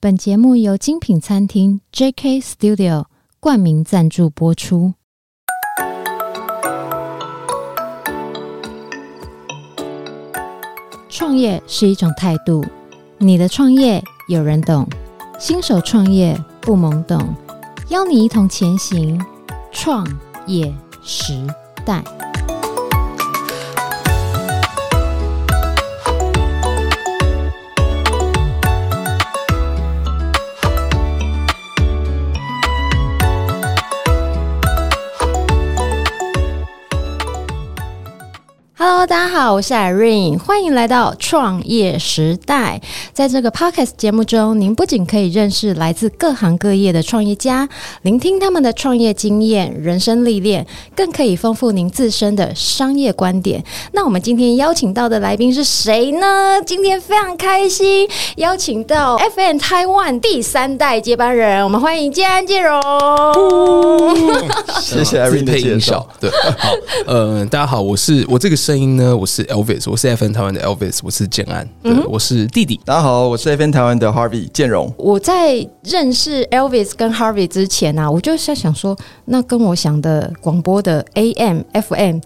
本节目由精品餐厅 JK Studio 冠名赞助播出。创业是一种态度，你的创业有人懂，新手创业不懵懂，邀你一同前行，创业时代。Hello，大家好，我是 Irene，欢迎来到创业时代。在这个 Podcast 节目中，您不仅可以认识来自各行各业的创业家，聆听他们的创业经验、人生历练，更可以丰富您自身的商业观点。那我们今天邀请到的来宾是谁呢？今天非常开心，邀请到 FN Taiwan 第三代接班人，我们欢迎建安建荣。谢谢 Irene 的介绍。对，好，呃，大家好，我是我这个。声音呢？我是 Elvis，我是 FN 台湾的 Elvis，我是建安，对，嗯、我是弟弟。大家好，我是 FN 台湾的 Harvey 建荣。我在认识 Elvis 跟 Harvey 之前啊，我就在想说，那跟我想的广播的 AM、FM。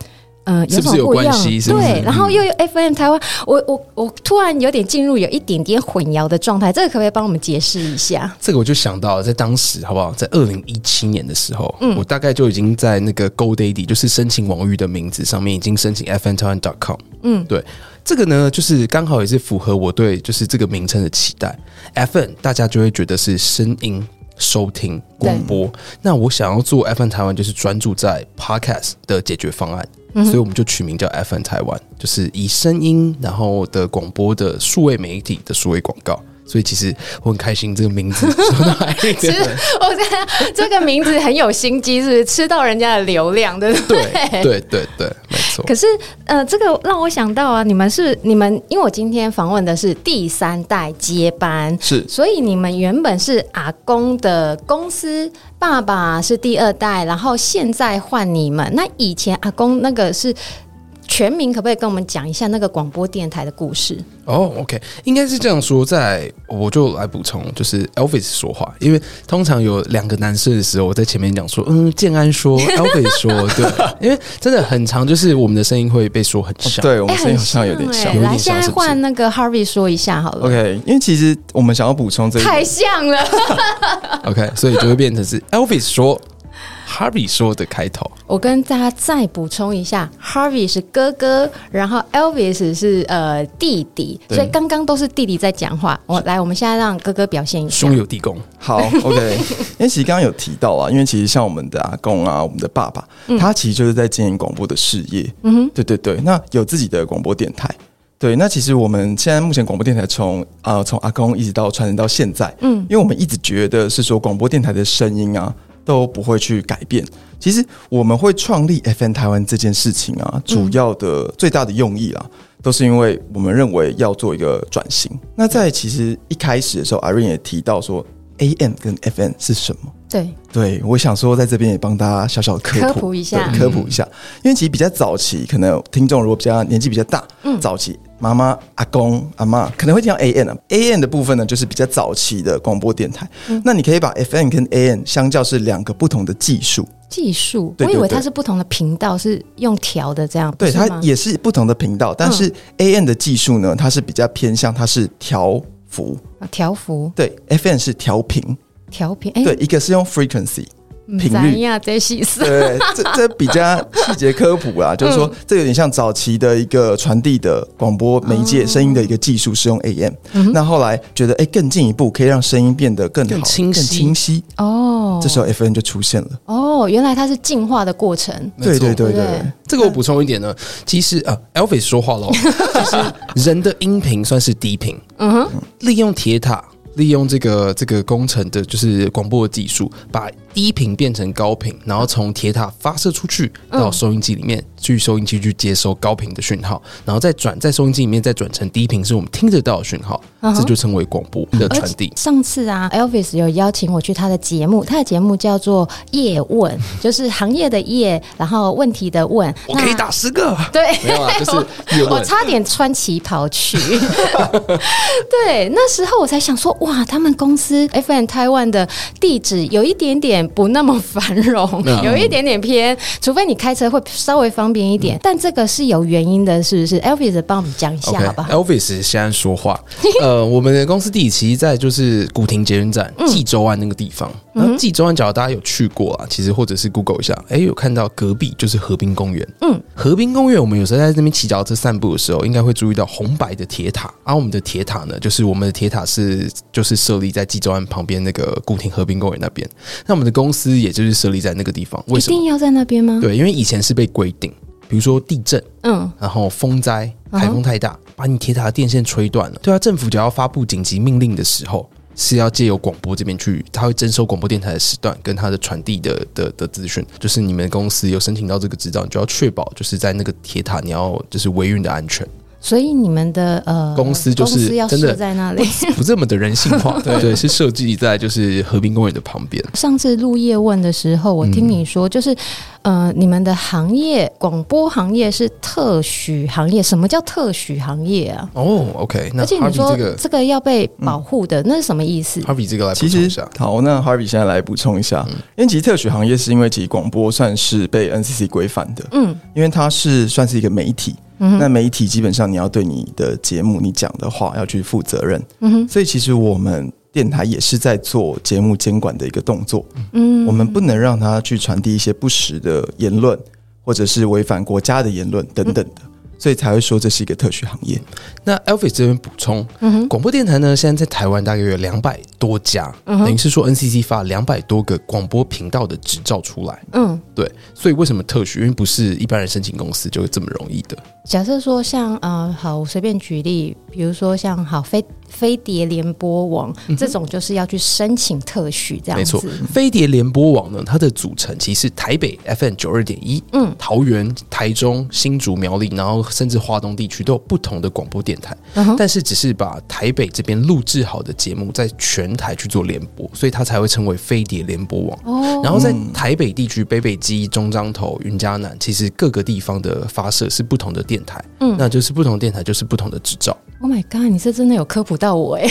嗯，有什么不一样？是是有关系？对，然后又有 FM 台湾，我我我突然有点进入有一点点混淆的状态，这个可不可以帮我们解释一下？这个我就想到，在当时好不好？在二零一七年的时候，嗯，我大概就已经在那个 GoDaddy，就是申请网域的名字上面，已经申请 FM 台湾 .com。嗯，对，这个呢，就是刚好也是符合我对就是这个名称的期待。FM 大家就会觉得是声音收听广播，那我想要做 FM 台湾，就是专注在 Podcast 的解决方案。所以我们就取名叫 FN 台湾，就是以声音然后的广播的数位媒体的数位广告。所以其实我很开心这个名字 其实我觉得这个名字很有心机，是不是吃到人家的流量，对不对？对对对对，没错。可是呃，这个让我想到啊，你们是你们，因为我今天访问的是第三代接班，是，所以你们原本是阿公的公司，爸爸是第二代，然后现在换你们。那以前阿公那个是。全名可不可以跟我们讲一下那个广播电台的故事？哦、oh，OK，应该是这样说，在我就来补充，就是 Elvis 说话，因为通常有两个男生的时候，我在前面讲说，嗯，建安说，Elvis 说，对，因为真的很长，就是我们的声音会被说很像，对我们声音好像有点像，欸、来，现在换那个 Harvey 说一下好了，OK，因为其实我们想要补充这个。太像了，OK，所以就会变成是 Elvis 说。Harvey 说的开头，我跟大家再补充一下，Harvey 是哥哥，然后 Elvis 是呃弟弟，所以刚刚都是弟弟在讲话。我来，我们现在让哥哥表现一下，兄友弟恭。好，OK。因为其实刚刚有提到啊，因为其实像我们的阿公啊，我们的爸爸，嗯、他其实就是在经营广播的事业。嗯哼，对对对，那有自己的广播电台。对，那其实我们现在目前广播电台从啊从阿公一直到传承到现在，嗯，因为我们一直觉得是说广播电台的声音啊。都不会去改变。其实我们会创立 FN 台湾这件事情啊，主要的最大的用意啊，都是因为我们认为要做一个转型。那在其实一开始的时候，Irene 也提到说，AM 跟 FN 是什么？对，对我想说在这边也帮大家小小的科普，科普一下，科普一下。因为其实比较早期，可能听众如果比较年纪比较大，嗯，早期。妈妈、阿公、阿妈可能会听到 A N 啊，A N 的部分呢，就是比较早期的广播电台。嗯、那你可以把 FN 跟 A N 相较是两个不同的技术。技术，我以为它是不同的频道，是用调的这样。对，它也是不同的频道，但是 A N 的技术呢，它是比较偏向它是调幅。调幅。对，FN 是调频。调频。欸、对，一个是用 frequency。频率。呀，这细事。对，这这比较细节科普啦，就是说，这有点像早期的一个传递的广播媒介声音的一个技术是用 AM，那后来觉得哎，更进一步可以让声音变得更好、更清晰。哦，这时候 FM 就出现了。哦，原来它是进化的过程。对对对对，这个我补充一点呢，其实啊，Elvis 说话喽，其 实人的音频算是低频，嗯哼，利用铁塔。利用这个这个工程的，就是广播的技术，把低频变成高频，然后从铁塔发射出去到收音机里面，嗯、去收音机去接收高频的讯号，然后再转在收音机里面再转成低频，是我们听得到的讯号，嗯、这就称为广播的传递。上次啊，Elvis 有邀请我去他的节目，他的节目叫做《叶问》，就是行业的业，然后问题的问。我可以打十个，对，没有啊，就是我，我差点穿旗袍去。对，那时候我才想说。哇，他们公司 FN Taiwan 的地址有一点点不那么繁荣，嗯、有一点点偏，除非你开车会稍微方便一点。嗯、但这个是有原因的，是不是？Elvis 帮我们讲一下，好不好？Elvis 现在说话。呃，我们的公司地址其实在就是古亭捷运站济州湾那个地方。那济州湾，假如大家有去过啊，其实或者是 Google 一下，哎，有看到隔壁就是河滨公园。嗯，河滨公园，我们有时候在这边骑脚车散步的时候，应该会注意到红白的铁塔。而、啊、我们的铁塔呢，就是我们的铁塔是就是设立在济州湾旁边那个古亭河滨公园那边。那我们的公司也就是设立在那个地方。为什么？一定要在那边吗？对，因为以前是被规定，比如说地震，嗯，然后风灾、台风太大，把你铁塔的电线吹断了。对啊，政府只要发布紧急命令的时候。是要借由广播这边去，他会征收广播电台的时段跟他的传递的的的资讯，就是你们公司有申请到这个执照，你就要确保就是在那个铁塔你要就是维运的安全。所以你们的呃公司就是真的在那里不，不这么的人性化，对对，是设计在就是和平公园的旁边。上次录叶问的时候，我听你说就是。呃，你们的行业广播行业是特许行业，什么叫特许行业啊？哦，OK，那而且你说这个要被保护的，那是什么意思？Harvey 这个来补充一下。好，那 Harvey 现在来补充一下，因为其实特许行业是因为其实广播算是被 NCC 规范的，嗯，因为它是算是一个媒体，嗯，那媒体基本上你要对你的节目你讲的话要去负责任，嗯哼，所以其实我们。电台也是在做节目监管的一个动作，嗯，我们不能让他去传递一些不实的言论，或者是违反国家的言论等等的。所以才会说这是一个特许行业。那 Elvis 这边补充，嗯，广播电台呢，现在在台湾大概有两百多家，嗯、等于是说 NCC 发两百多个广播频道的执照出来。嗯，对。所以为什么特许？因为不是一般人申请公司就会这么容易的。假设说像呃，好，我随便举例，比如说像好飞飞碟联播网、嗯、这种，就是要去申请特许这样子。没错，飞碟联播网呢，它的组成其实台北 FM 九二点一，嗯，桃园、台中、新竹、苗栗，然后。甚至华东地区都有不同的广播电台，uh. 但是只是把台北这边录制好的节目在全台去做联播，所以它才会称为飞碟联播网。Oh. 然后在台北地区，北北基、中彰投、云嘉南，其实各个地方的发射是不同的电台，嗯，那就是不同的电台就是不同的执照。Oh my god！你是真的有科普到我哎，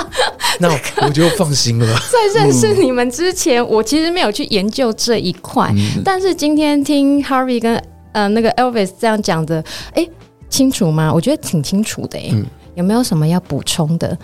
那我就放心了。在认识你们之前，嗯、我其实没有去研究这一块，嗯、但是今天听 Harvey 跟。呃，那个 Elvis 这样讲的，哎，清楚吗？我觉得挺清楚的，哎，嗯，有没有什么要补充的？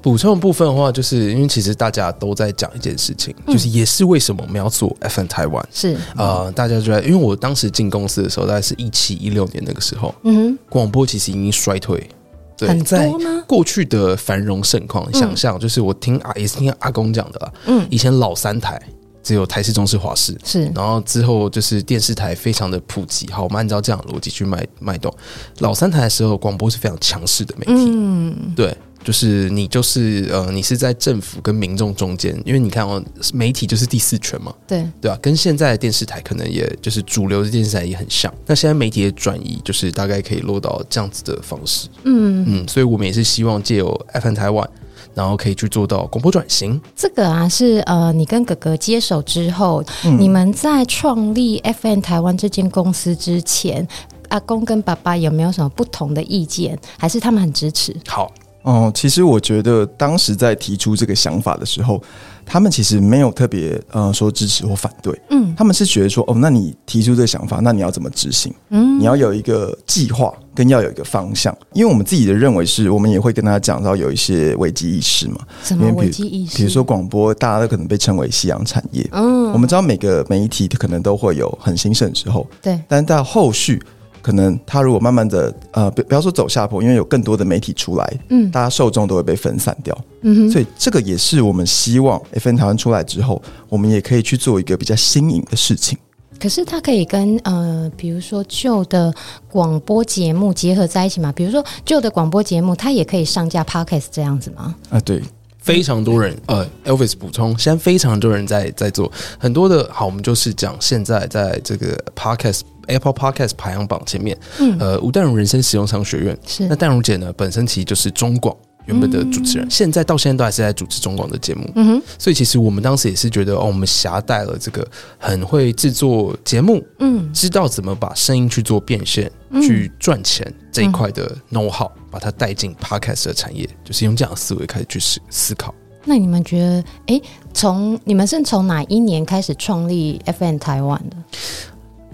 补充的部分的话，就是因为其实大家都在讲一件事情，嗯、就是也是为什么我们要做 FM Taiwan 是。呃，大家就在，因为我当时进公司的时候，大概是一七一六年那个时候，嗯，广播其实已经衰退，对，很多吗？过去的繁荣盛况，嗯、想象就是我听啊，也是听阿公讲的啦，嗯，以前老三台。只有台式、中式、华式是，然后之后就是电视台非常的普及。好，我们按照这样的逻辑去脉脉动。老三台的时候，广播是非常强势的媒体。嗯，对，就是你就是呃，你是在政府跟民众中间，因为你看哦，媒体就是第四权嘛。对，对吧？跟现在的电视台可能也就是主流的电视台也很像。那现在媒体的转移，就是大概可以落到这样子的方式。嗯嗯，所以我们也是希望借由 FM Taiwan。然后可以去做到广播转型。这个啊，是呃，你跟哥哥接手之后，嗯、你们在创立 FN 台湾这间公司之前，阿公跟爸爸有没有什么不同的意见？还是他们很支持？好哦，其实我觉得当时在提出这个想法的时候。他们其实没有特别呃说支持或反对，嗯，他们是觉得说，哦，那你提出这个想法，那你要怎么执行？嗯，你要有一个计划，跟要有一个方向。因为我们自己的认为是，我们也会跟他讲到有一些危机意识嘛。什么危机意识？比如说广播，大家都可能被称为夕阳产业。嗯，我们知道每个媒体可能都会有很兴盛的时候，对，但到后续。可能他如果慢慢的呃，不不要说走下坡，因为有更多的媒体出来，嗯，大家受众都会被分散掉，嗯哼，所以这个也是我们希望 FN 台湾出来之后，我们也可以去做一个比较新颖的事情。可是它可以跟呃，比如说旧的广播节目结合在一起吗？比如说旧的广播节目，它也可以上架 Podcast 这样子吗？啊，对，非常多人呃，Elvis 补充，现在非常多人在在做很多的，好，我们就是讲现在在这个 Podcast。Apple Podcast 排行榜前面，嗯，呃，吴淡如人生实用商学院。是。那淡如姐呢，本身其实就是中广原本的主持人，嗯、现在到现在都还是在主持中广的节目。嗯哼，所以其实我们当时也是觉得，哦，我们携带了这个很会制作节目，嗯，知道怎么把声音去做变现、嗯、去赚钱这一块的 know how，把它带进 podcast 的产业，就是用这样的思维开始去思思考。那你们觉得，哎，从你们是从哪一年开始创立 FM 台湾的？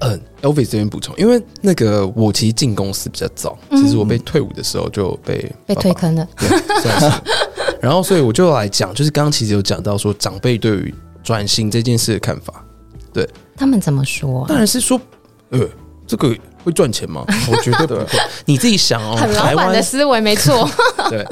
嗯，Elvis 这边补充，因为那个我其实进公司比较早，其实我被退伍的时候就被被退坑了，对，算是。然后，所以我就来讲，就是刚刚其实有讲到说，长辈对于转型这件事的看法，对他们怎么说？当然是说，呃，这个会赚钱吗？我觉得不会，你自己想哦，很老板的思维没错。对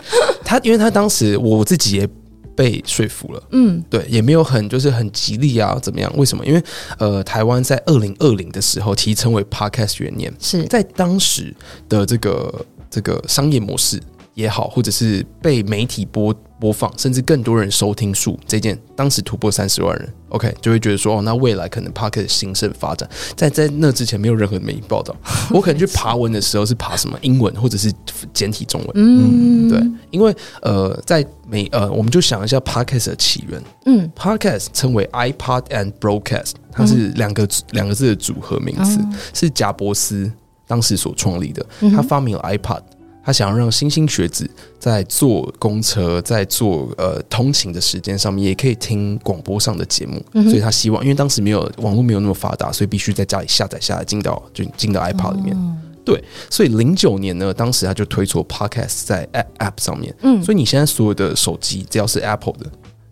他，因为他当时我自己也。被说服了，嗯，对，也没有很就是很吉利啊，怎么样？为什么？因为呃，台湾在二零二零的时候，其实称为 Podcast 元年，是在当时的这个这个商业模式。也好，或者是被媒体播播放，甚至更多人收听数这件，当时突破三十万人，OK，就会觉得说，哦，那未来可能 Podcast 兴盛发展。在在那之前，没有任何媒体报道。我可能去爬文的时候是爬什么英文或者是简体中文，嗯，对，因为呃，在美呃，我们就想一下 Podcast 的起源，嗯，Podcast 称为 iPod and Broadcast，它是两个两个字的组合名词，是贾伯斯当时所创立的，他发明了 iPod。他想要让星星学子在坐公车、在坐呃通勤的时间上面，也可以听广播上的节目，嗯、所以他希望，因为当时没有网络没有那么发达，所以必须在家里下载下来，进到就进到 iPod 里面。哦、对，所以零九年呢，当时他就推出 Podcast 在 App 上面。嗯，所以你现在所有的手机只要是 Apple 的，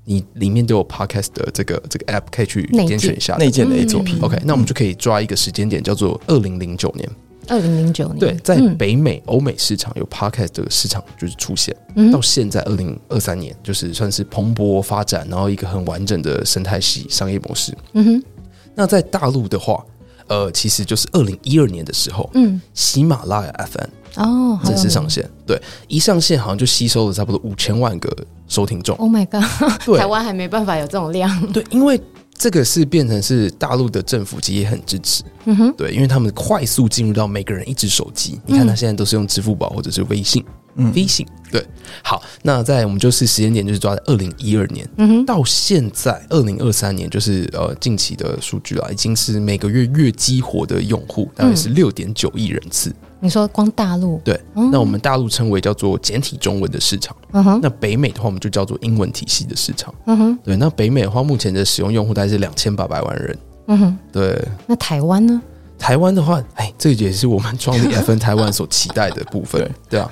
你里面都有 Podcast 的这个这个 App 可以去点选一下内建的 APP。嗯、OK，那我们就可以抓一个时间点，叫做二零零九年。二零零九年，对，在北美、欧、嗯、美市场有 Podcast 这个市场就是出现，嗯、到现在二零二三年，就是算是蓬勃发展，然后一个很完整的生态系商业模式。嗯哼，那在大陆的话，呃，其实就是二零一二年的时候，嗯，喜马拉雅 FM 哦正式上线，对，一上线好像就吸收了差不多五千万个收听众。Oh my god，对。台湾还没办法有这种量，对，因为。这个是变成是大陆的政府其实也很支持，嗯哼，对，因为他们快速进入到每个人一只手机，你看他现在都是用支付宝或者是微信，嗯，微信，对，好，那在我们就是时间点就是抓在二零一二年，嗯哼，到现在二零二三年，就是呃近期的数据啊，已经是每个月月激活的用户大概是六点九亿人次。你说光大陆？对，那我们大陆称为叫做简体中文的市场，嗯哼，那北美的话我们就叫做英文体系的市场，嗯哼，对，那北美的话目前的使用用户大概是两千八百万人，嗯哼，对，那台湾呢？台湾的话，哎，这也是我们创立 F N 台湾所期待的部分，对，对啊，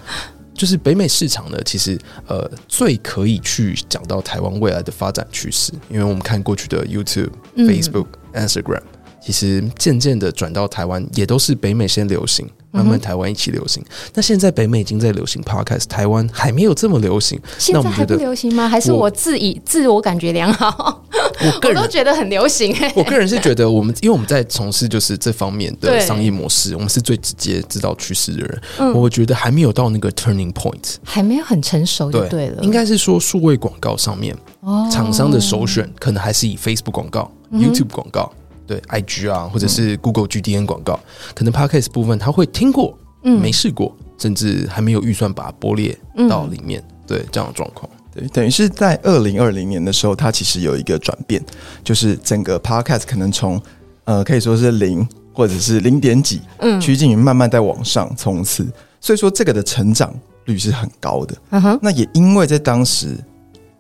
就是北美市场呢，其实呃最可以去讲到台湾未来的发展趋势，因为我们看过去的 YouTube、嗯、Facebook、Instagram。其实渐渐的转到台湾，也都是北美先流行，慢慢台湾一起流行。嗯、那现在北美已经在流行 Podcast，台湾还没有这么流行。现在还不流行吗？还是我自以我自我感觉良好？我个人 觉得很流行。我个人是觉得，我们因为我们在从事就是这方面的商业模式，我们是最直接知道趋势的人。嗯、我觉得还没有到那个 turning point，还没有很成熟就对了。对应该是说数位广告上面，哦、厂商的首选可能还是以 Facebook 广告、嗯、YouTube 广告。对，IG 啊，或者是 Google GDN 广告，嗯、可能 Podcast 部分他会听过，嗯，没试过，甚至还没有预算把它拨列到里面，嗯、对这样的状况，对，等于是在二零二零年的时候，它其实有一个转变，就是整个 Podcast 可能从呃可以说是零或者是零点几，嗯，趋近于慢慢在往上冲刺，所以说这个的成长率是很高的，嗯哼，那也因为在当时。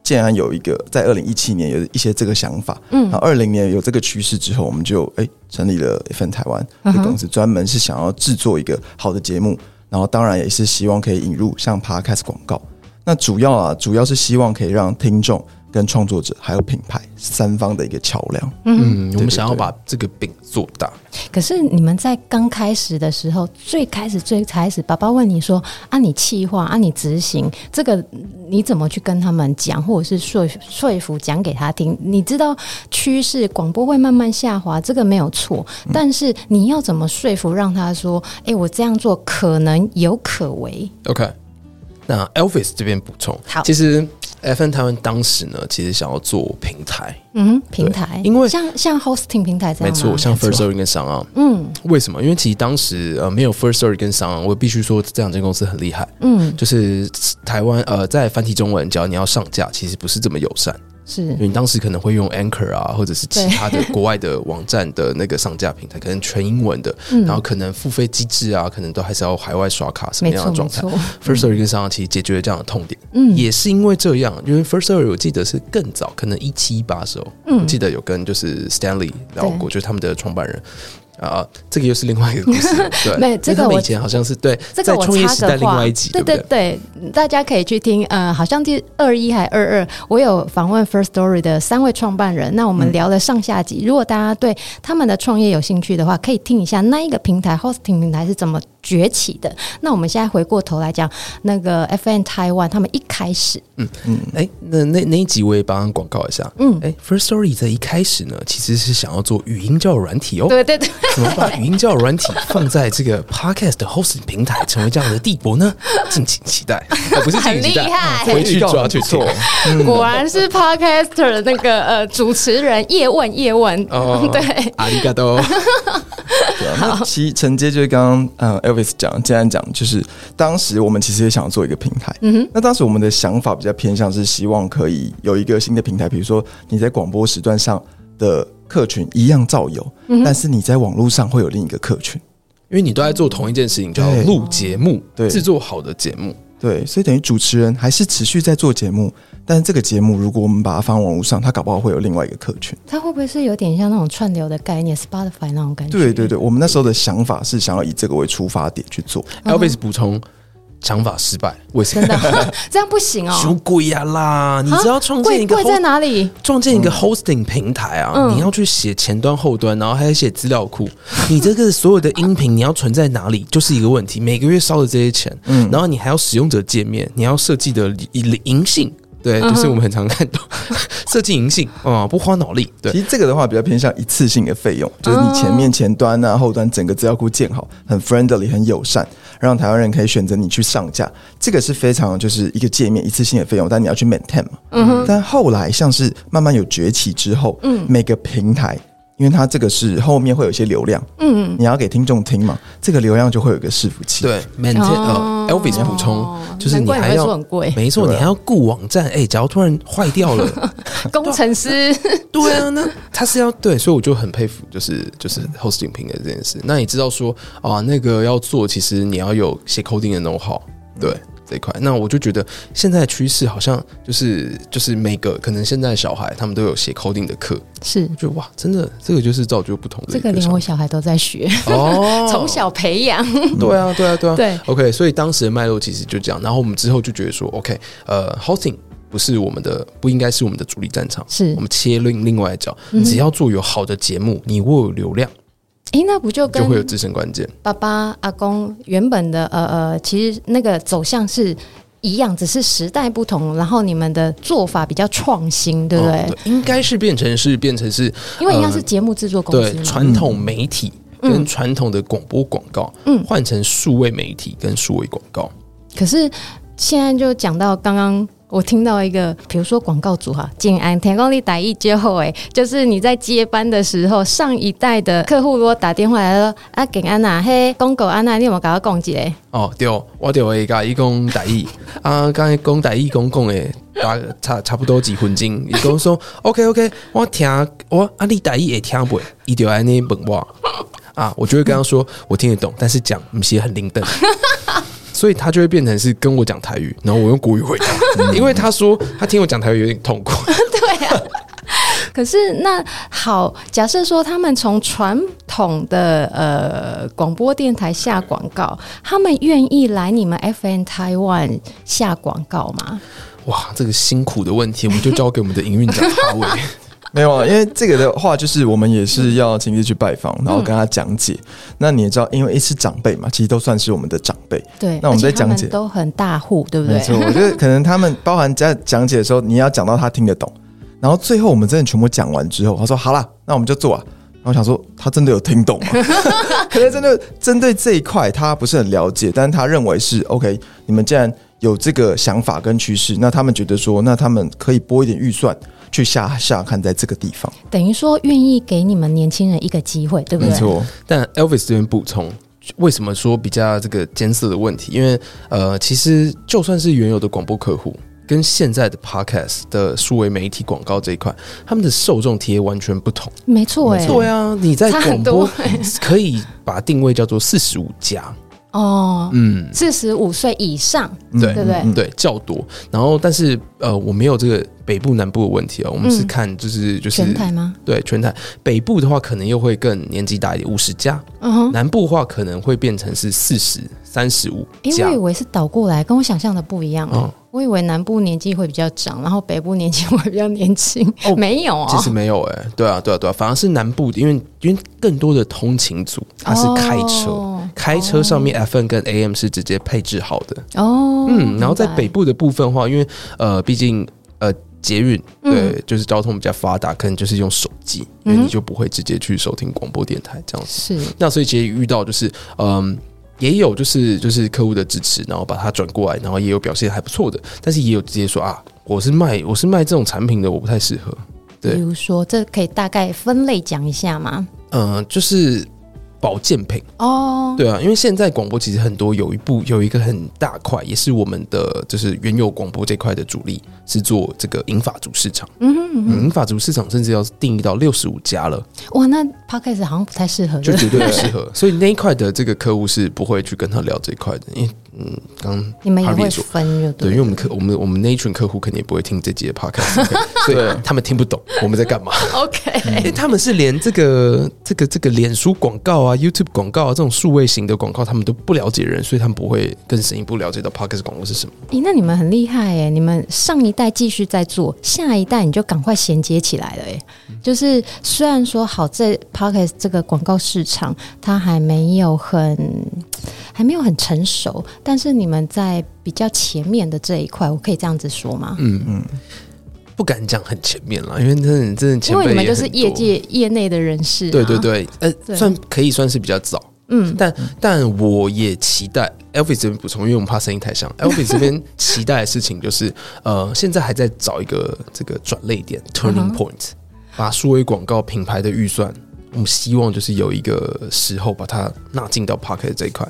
既然有一个在二零一七年有一些这个想法，嗯，然后二零年有这个趋势之后，我们就哎、欸、成立了一份台湾的公司，专门是想要制作一个好的节目，然后当然也是希望可以引入像 Podcast 广告。那主要啊，主要是希望可以让听众。跟创作者还有品牌三方的一个桥梁，嗯，我们想要把这个饼做大。可是你们在刚开始的时候，最开始最开始，爸爸问你说：“啊，你企划啊，你执行这个，你怎么去跟他们讲，或者是说说服讲给他听？你知道趋势广播会慢慢下滑，这个没有错，但是你要怎么说服让他说：‘哎，我这样做可能有可为’？” OK，那 Elvis 这边补充，好，其实。FM 台湾当时呢，其实想要做平台，嗯，平台，因为像像 hosting 平台这样，没错，像 First Story 跟 SoundOn，嗯，为什么？因为其实当时呃没有 First Story 跟 SoundOn，我必须说这两间公司很厉害，嗯，就是台湾呃在繁体中文，只要你要上架，其实不是这么友善。是，因为你当时可能会用 Anchor 啊，或者是其他的国外的网站的那个上架平台，可能全英文的，嗯、然后可能付费机制啊，可能都还是要海外刷卡什么样的状态。Firstory 跟 SoundOn 其实解决了这样的痛点，嗯，也是因为这样，因为 Firstory 我记得是更早，可能一七一八的时候，嗯，我记得有跟就是 Stanley 聊过，就是他们的创办人。啊，这个又是另外一个故事。对，没这个我以前好像是对，这个我插个话，对对对，大家可以去听。呃，好像第二一还二二，我有访问 First Story 的三位创办人，那我们聊了上下集。如果大家对他们的创业有兴趣的话，可以听一下那一个平台 Hosting 平台是怎么崛起的。那我们现在回过头来讲，那个 FN Taiwan 他们一开始，嗯嗯，哎，那那那一集我也帮广告一下。嗯，哎，First Story 在一开始呢，其实是想要做语音教育软体哦。对对对。怎么把语音交友软体放在这个 podcast 的 hosting 平台，成为这样的地步呢？敬请期待，不是很厉害，回去抓去做。果然是 podcaster 的那个呃主持人叶问叶问，哦，对，阿里嘎多。那其承接就是刚刚嗯 Elvis 讲，既然讲就是当时我们其实也想要做一个平台，嗯哼，那当时我们的想法比较偏向是希望可以有一个新的平台，比如说你在广播时段上的。客群一样照有，嗯、但是你在网络上会有另一个客群，因为你都在做同一件事情，叫录节目，对，制作好的节目，对，所以等于主持人还是持续在做节目，但是这个节目如果我们把它放网络上，它搞不好会有另外一个客群，它会不会是有点像那种串流的概念，Spotify 那种感觉？对对对，我们那时候的想法是想要以这个为出发点去做。Elvis 补充。想法失败，为什么？这样不行哦！什么鬼呀啦！你知道创建一个 host, 贵在哪里？创建一个 hosting 平台啊！嗯、你要去写前端、后端，然后还要写资料库。你这个所有的音频，你要存在哪里，就是一个问题。每个月烧的这些钱，嗯，然后你还要使用者界面，你要设计的灵性。对，就是我们很常看到 设计银杏啊，不花脑力。对，其实这个的话比较偏向一次性的费用，就是你前面前端啊、后端整个资料库建好，很 friendly、很友善，让台湾人可以选择你去上架。这个是非常就是一个界面一次性的费用，但你要去 maintain 嘛。嗯哼。但后来像是慢慢有崛起之后，嗯，每个平台。因为它这个是后面会有一些流量，嗯，你要给听众听嘛，这个流量就会有一个伺服器。对，maintain 呃，Elvis 补充，就是你还要，没错，你还要顾网站，哎，假如突然坏掉了，工程师，对啊，那他是要对，所以我就很佩服，就是就是 hosting 平台这件事。那你知道说啊，那个要做，其实你要有写 coding 的 know how，对。这一块，那我就觉得现在的趋势好像就是就是每个可能现在小孩他们都有写 coding 的课，是，就哇，真的这个就是造就不同的。这个连我小孩都在学哦，从小培养。对啊，对啊，对啊，对。OK，所以当时的脉络其实就这样，然后我们之后就觉得说，OK，呃，hosting 不是我们的，不应该是我们的主力战场，是我们切另另外一角，只要做有好的节目，你握有流量。诶，那不就跟就会有自身关键。爸爸、阿公原本的呃呃，其实那个走向是一样，只是时代不同，然后你们的做法比较创新，对不对？哦、对，应该是变成是变成是，因为应该是节目制作公司、呃，对传统媒体跟传统的广播广告，嗯，换成数位媒体跟数位广告。可是现在就讲到刚刚。我听到一个，比如说广告组哈，静安天光力打一之后，哎，就是你在接班的时候，上一代的客户如果打电话来说啊，景安呐，嘿，公狗安呐，你有没有搞到共击嘞？哦，对，我就会甲伊讲台语啊，刚才讲台语讲讲诶，大差差不多几分钟，伊讲说，OK OK，我听我啊，你台语会听不？伊就安尼问我啊，我就会跟他说，我听得懂，但是讲不是很灵的。所以他就会变成是跟我讲台语，然后我用国语回答，因为他说他听我讲台语有点痛苦。对啊，可是那好，假设说他们从传统的呃广播电台下广告，他们愿意来你们 FN Taiwan 下广告吗？哇，这个辛苦的问题，我们就交给我们的营运长哈维。没有啊，因为这个的话，就是我们也是要亲自去拜访，然后跟他讲解。嗯、那你也知道，因为一是长辈嘛，其实都算是我们的长辈。对，那我们在讲解都很大户，对不对？没错，我觉得可能他们包含在讲解的时候，你要讲到他听得懂。然后最后我们真的全部讲完之后，他说：“好啦，那我们就做啊。”然后我想说，他真的有听懂吗？可能真的针对这一块他不是很了解，但是他认为是 OK。你们既然有这个想法跟趋势，那他们觉得说，那他们可以拨一点预算去下下看在这个地方，等于说愿意给你们年轻人一个机会，对不对？没错。但 Elvis 这边补充，为什么说比较这个艰涩的问题？因为呃，其实就算是原有的广播客户，跟现在的 Podcast 的数位媒体广告这一块，他们的受众体验完全不同。没错，哎，对啊，你在广播可以把定位叫做四十五加。哦，嗯，四十五岁以上，对对对对，较多。然后，但是呃，我没有这个北部南部的问题哦，我们是看就是就是全台吗？对，全台。北部的话，可能又会更年纪大一点，五十加。嗯哼，南部的话可能会变成是四十三十五。因为我以为是倒过来，跟我想象的不一样哦。我以为南部年纪会比较长，然后北部年纪会比较年轻。哦，没有啊，其实没有哎，对啊，对啊，对啊，反而是南部，因为因为更多的通勤族他是开车，开车上面 FM 跟 AM 是直接配置好的哦。嗯，然后在北部的部分的话，因为呃，毕竟呃，捷运对，就是交通比较发达，可能就是用手机，因为你就不会直接去收听广播电台这样子。是，那所以其实遇到就是嗯。也有就是就是客户的支持，然后把它转过来，然后也有表现还不错的，但是也有直接说啊，我是卖我是卖这种产品的，我不太适合。对，比如说这可以大概分类讲一下吗？嗯、呃，就是保健品哦，对啊，因为现在广播其实很多有一部有一个很大块，也是我们的就是原有广播这块的主力是做这个银发族市场。嗯哼嗯哼，银发族市场甚至要定义到六十五家了。哇，那 Podcast 好像不太适合，就绝对不适合。所以那一块的这个客户是不会去跟他聊这一块的，因为。嗯，刚你们也会分就对，对，因为我们客我们我们那一群客户肯定也不会听这集的 podcast，所以他们听不懂我们在干嘛。OK，因为他们是连这个这个这个脸书广告啊、YouTube 广告啊这种数位型的广告，他们都不了解人，所以他们不会更深一步了解到 podcast 广告是什么。咦、欸，那你们很厉害哎！你们上一代继续在做，下一代你就赶快衔接起来了哎。就是虽然说好在 podcast 这个广告市场，它还没有很。还没有很成熟，但是你们在比较前面的这一块，我可以这样子说吗？嗯嗯，不敢讲很前面了，因为真的真的前，因为你们就是业界业内的人士，啊，对对对，呃，算可以算是比较早，嗯，但但我也期待 Elvis 这边补充，因为我们怕声音太像，Elvis 这边期待的事情就是，呃，现在还在找一个这个转泪点 （turning point），、uh. 把数位广告品牌的预算，我们希望就是有一个时候把它纳进到 Podcast 这一块。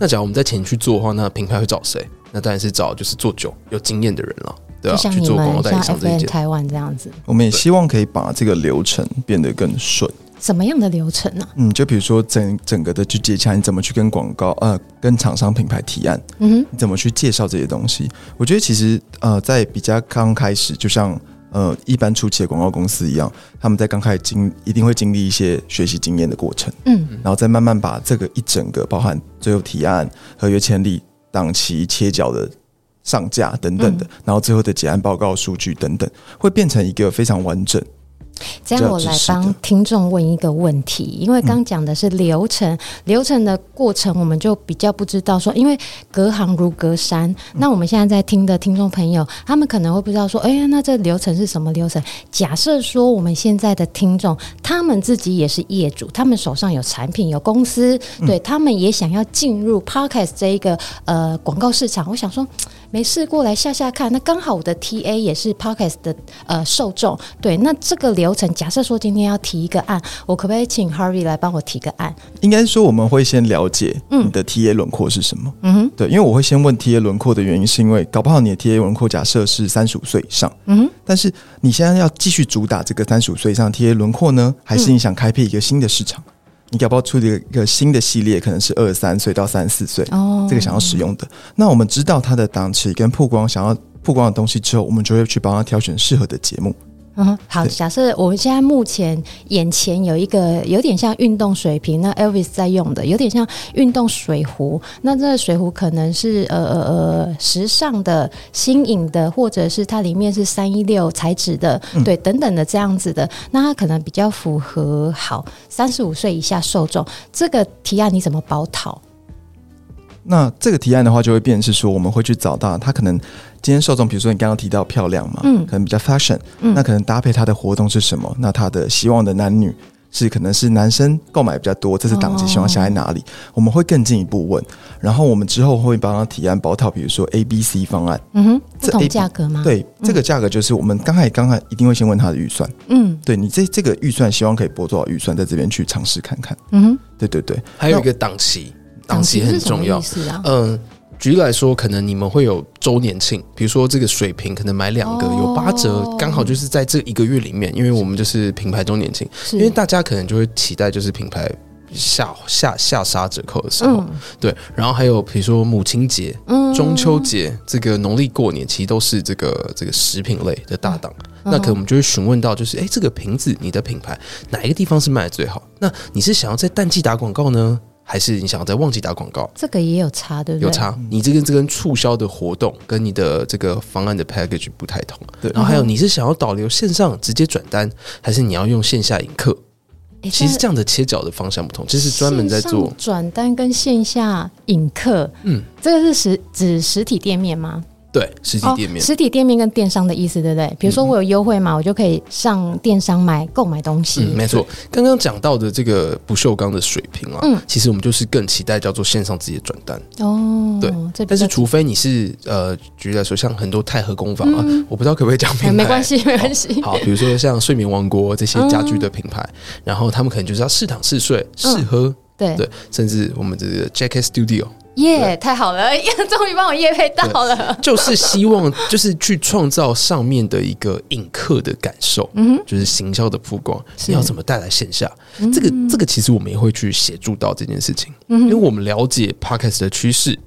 那假如我们在前去做的话，那品牌会找谁？那当然是找就是做酒有经验的人了，对啊，去做广告代理商这一件。台湾这样子，我们也希望可以把这个流程变得更顺。什么样的流程呢？嗯，就比如说整整个的去接洽，你怎么去跟广告呃跟厂商品牌提案？嗯哼，你怎么去介绍这些东西？我觉得其实呃在比较刚开始，就像。呃，一般初期的广告公司一样，他们在刚开始经一定会经历一些学习经验的过程，嗯，然后再慢慢把这个一整个包含最后提案、合约签立、档期切角的上架等等的，嗯、然后最后的结案报告、数据等等，会变成一个非常完整。这样我来帮听众问一个问题，因为刚讲的是流程，嗯、流程的过程我们就比较不知道说，因为隔行如隔山。那我们现在在听的听众朋友，他们可能会不知道说，哎呀，那这流程是什么流程？假设说我们现在的听众，他们自己也是业主，他们手上有产品、有公司，对他们也想要进入 Podcast 这一个呃广告市场，我想说。没事过来下下看，那刚好我的 TA 也是 Podcast 的呃受众，对，那这个流程，假设说今天要提一个案，我可不可以请 Harvey 来帮我提个案？应该说我们会先了解你的 TA 轮廓是什么，嗯哼，对，因为我会先问 TA 轮廓的原因，是因为搞不好你的 TA 轮廓假设是三十五岁以上，嗯哼，但是你现在要继续主打这个三十五岁以上 TA 轮廓呢，还是你想开辟一个新的市场？你搞不好出一个一个新的系列，可能是二十三岁到三十四岁，哦，这个想要使用的。那我们知道它的档期跟曝光，想要曝光的东西之后，我们就会去帮他挑选适合的节目。嗯，好。假设我们现在目前眼前有一个有点像运动水瓶，那 Elvis 在用的有点像运动水壶。那这个水壶可能是呃呃呃时尚的、新颖的，或者是它里面是三一六材质的，嗯、对，等等的这样子的。那它可能比较符合好三十五岁以下受众。这个提案你怎么包套？那这个提案的话，就会变成是说，我们会去找到他可能今天受众，比如说你刚刚提到漂亮嘛，嗯，可能比较 fashion，嗯，那可能搭配他的活动是什么？那他的希望的男女是可能是男生购买比较多，这次档期希望下在哪里？哦、我们会更进一步问，然后我们之后会帮他提案包套，比如说 A、B、C 方案，嗯哼，这不同价格吗？对，这个价格就是我们刚才刚才一定会先问他的预算，嗯，对你这这个预算希望可以拨多少预算，在这边去尝试看看，嗯哼，对对对，还有一个档期，档期很重要，嗯。举例来说，可能你们会有周年庆，比如说这个水瓶可能买两个有八折，刚好就是在这一个月里面，因为我们就是品牌周年庆，因为大家可能就会期待就是品牌下下下杀折扣的时候，对。然后还有比如说母亲节、中秋节、这个农历过年，其实都是这个这个食品类的大档。那可能我们就会询问到，就是哎，这个瓶子你的品牌哪一个地方是卖的最好？那你是想要在淡季打广告呢？还是你想要在旺季打广告？这个也有差，对不对？有差。你这个这跟促销的活动跟你的这个方案的 package 不太同。对。然后还有，你是想要导流线上直接转单，还是你要用线下引客？其实这样的切角的方向不同，这是专门在做转单跟线下引客。嗯，这个是实指实体店面吗？对，实体店面，哦，实体店面跟电商的意思，对不对？比如说我有优惠嘛，嗯、我就可以上电商买购买东西。嗯、没错，刚刚讲到的这个不锈钢的水平啊，嗯，其实我们就是更期待叫做线上直接转单哦。对，但是除非你是呃，举例来说，像很多太和工坊啊，嗯、我不知道可不可以讲品牌，没关系，没关系。好，比如说像睡眠王国这些家居的品牌，嗯、然后他们可能就是要试躺试睡试喝，嗯、对对，甚至我们这个 Jacket Studio。耶，太好了！终于帮我验配到了，就是希望就是去创造上面的一个引客的感受，嗯，就是行销的曝光，你要怎么带来线下？这个这个其实我们也会去协助到这件事情，因为我们了解 Podcast 的趋势。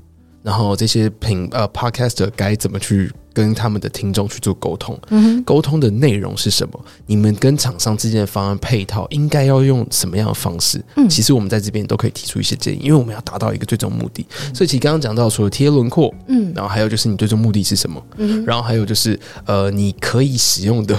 然后这些品呃 Podcaster 该怎么去跟他们的听众去做沟通？嗯，沟通的内容是什么？你们跟厂商之间的方案配套应该要用什么样的方式？嗯，其实我们在这边都可以提出一些建议，因为我们要达到一个最终目的。嗯、所以其实刚刚讲到除了贴轮廓，嗯，然后还有就是你最终目的是什么？嗯，然后还有就是呃你可以使用的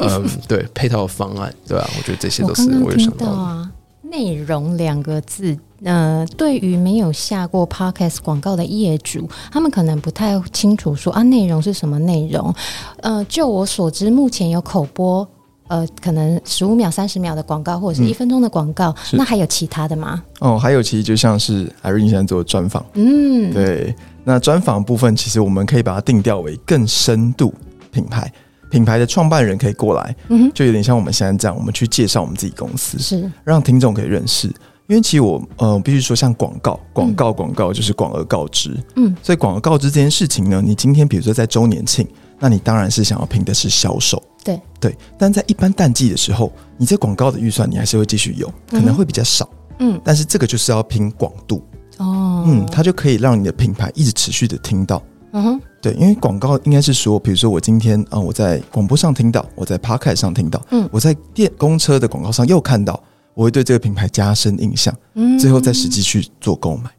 嗯、呃、对配套的方案，对吧、啊？我觉得这些都是我有想到的。内容两个字，呃，对于没有下过 Podcast 广告的业主，他们可能不太清楚说啊，内容是什么内容？呃，就我所知，目前有口播，呃，可能十五秒、三十秒的广告，或者是一分钟的广告，嗯、那还有其他的吗？哦，还有，其实就像是 Irene 现在做的专访，嗯，对，那专访部分，其实我们可以把它定调为更深度品牌。品牌的创办人可以过来，嗯，就有点像我们现在这样，我们去介绍我们自己公司，是。让听众可以认识。因为其实我呃必须说，像广告、广告、广告就是广而告之，嗯，所以广而告之这件事情呢，你今天比如说在周年庆，那你当然是想要拼的是销售，对。对。但在一般淡季的时候，你这广告的预算你还是会继续有，可能会比较少，嗯，但是这个就是要拼广度。哦，嗯，它就可以让你的品牌一直持续的听到。嗯哼，对，因为广告应该是说，比如说我今天啊、呃，我在广播上听到，我在 Podcast 上听到，嗯，我在电公车的广告上又看到，我会对这个品牌加深印象，嗯，最后再实际去做购买，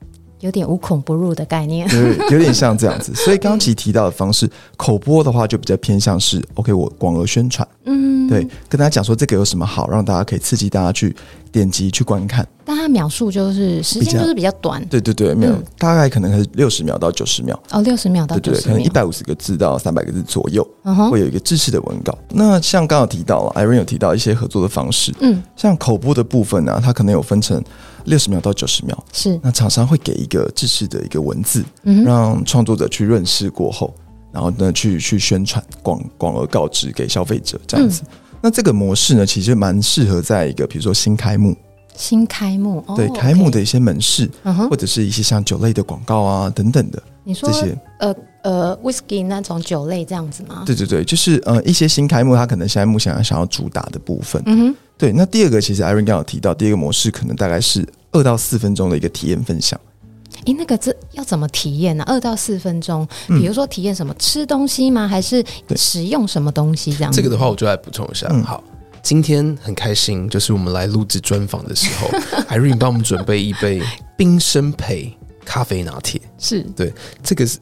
有点无孔不入的概念，对，有点像这样子。所以刚刚其实提到的方式，口播的话就比较偏向是 OK，我广而宣传，嗯，对，跟大家讲说这个有什么好，让大家可以刺激大家去。点击去观看，但它描述就是时间就是比较短，对对对，没有，大概可能是六十秒到九十秒。哦，六十秒到九十秒，可能一百五十个字到三百个字左右，会有一个制式的文稿。那像刚刚提到了，Irene 有提到一些合作的方式，嗯，像口播的部分呢，它可能有分成六十秒到九十秒，是。那厂商会给一个制式的一个文字，嗯，让创作者去认识过后，然后呢去去宣传，广广而告之给消费者这样子。那这个模式呢，其实蛮适合在一个比如说新开幕、新开幕，对、哦、开幕的一些门市，嗯、或者是一些像酒类的广告啊等等的。你说这些呃呃，whisky 那种酒类这样子吗？对对对，就是呃一些新开幕，它可能现在目前想要主打的部分。嗯哼，对。那第二个，其实 Irene 刚刚有提到，第二个模式可能大概是二到四分钟的一个体验分享。诶，那个这要怎么体验呢？二到四分钟，比如说体验什么、嗯、吃东西吗？还是使用什么东西这样？这个的话，我就来补充一下。嗯、好，今天很开心，就是我们来录制专访的时候，Irene 帮我们准备一杯冰生培咖啡拿铁。是对，这个是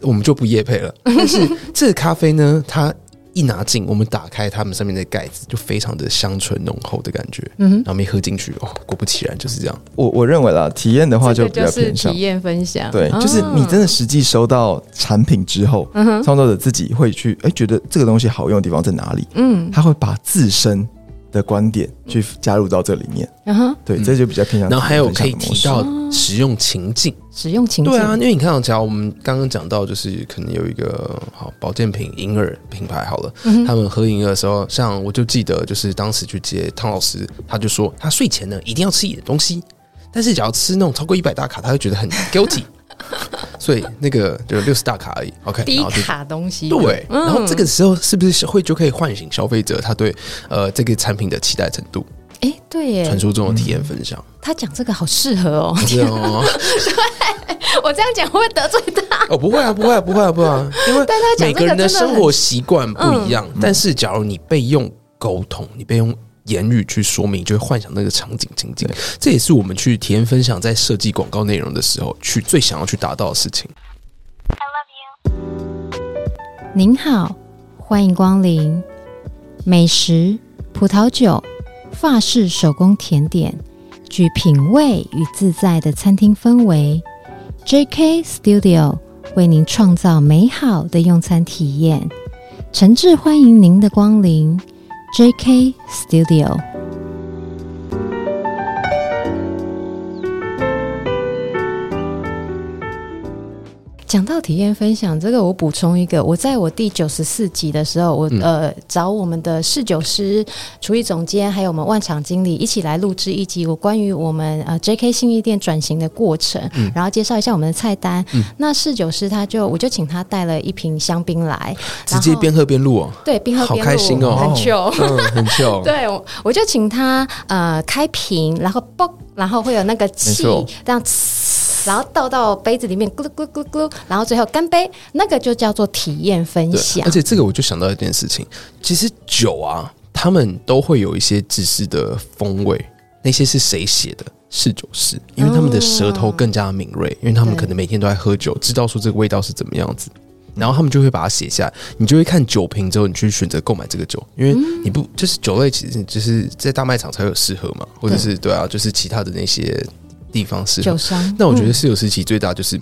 我们就不夜配了。但是 这个咖啡呢，它。一拿进，我们打开它们上面的盖子，就非常的香醇浓厚的感觉。嗯，然后没喝进去哦，果不其然就是这样。我我认为啦，体验的话就比较偏向体验分享。对，就是你真的实际收到产品之后，嗯哼，创作者自己会去哎觉得这个东西好用的地方在哪里？嗯，他会把自身的观点去加入到这里面，嗯哼，对，这就比较偏向。然后还有可以提到使用情境，使用情境，对啊，因为你看，假如我们刚刚讲到，就是可能有一个好保健品银耳品牌好了，他们喝银耳的时候，像我就记得，就是当时去接汤老师，他就说他睡前呢一定要吃一点东西，但是只要吃那种超过一百大卡，他会觉得很 guilty。所以那个就六十大卡而已，OK，低卡东西，对。然后这个时候是不是会就可以唤醒消费者他对呃这个产品的期待程度？哎，对耶，传说中的体验分享。他讲这个好适合哦，是哦。对，我这样讲会不会得罪他？哦，不会啊，不会啊，不会啊，不会啊，因为每个人的生活习惯不一样。但是假如你被用沟通，你被用。言语去说明，就会幻想那个场景情景，这也是我们去体验分享在设计广告内容的时候，去最想要去达到的事情。I love you。您好，欢迎光临美食、葡萄酒、法式手工甜点，具品味与自在的餐厅氛围。JK Studio 为您创造美好的用餐体验，诚挚欢迎您的光临。JK Studio。讲到体验分享，这个我补充一个，我在我第九十四集的时候，我呃找我们的侍酒师、厨艺总监，还有我们万场经理一起来录制一集，我关于我们呃 JK 信义店转型的过程，嗯、然后介绍一下我们的菜单。嗯、那侍酒师他就我就请他带了一瓶香槟来，直接边喝边录哦。对，边喝边录，好开心哦，很糗，嗯，很糗。对，我就请他呃开瓶，然后嘣，然后会有那个气这样。然后倒到杯子里面，咕噜咕噜咕噜，然后最后干杯，那个就叫做体验分享。而且这个我就想到一件事情，其实酒啊，他们都会有一些自私的风味，那些是谁写的？侍酒师，因为他们的舌头更加敏锐，因为他们可能每天都在喝酒，知道说这个味道是怎么样子，然后他们就会把它写下来。你就会看酒瓶之后，你去选择购买这个酒，因为你不就是酒类，其实就是在大卖场才有适合嘛，或者是对啊，就是其他的那些。地方是那我觉得四九时期最大就是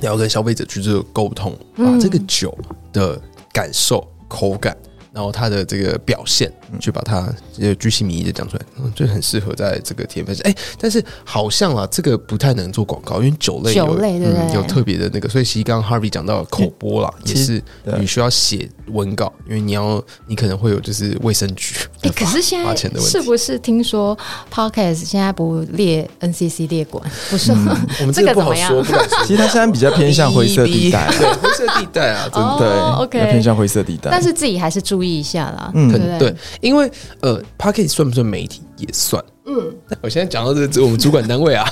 你要跟消费者去做沟通，把这个酒的感受、口感。然后它的这个表现，去把它呃巨细靡遗的讲出来，嗯，就很适合在这个分享。哎，但是好像啊，这个不太能做广告，因为酒类有酒类对不对？嗯，有特别的那个，所以其实刚刚 Harvey 讲到口播啦，也是你需要写文稿，因为你要你可能会有就是卫生局。哎，可是现在是不是听说 Podcast 现在不列 NCC 列管？不是吗？我们这个不好说，不敢说。其实它现在比较偏向灰色地带，对灰色地带啊，真的对，OK，偏向灰色地带。但是自己还是注意一下啦，嗯，对，对，因为呃，Pocket 算不算媒体？也算，嗯。我现在讲到这个，我们主管单位啊，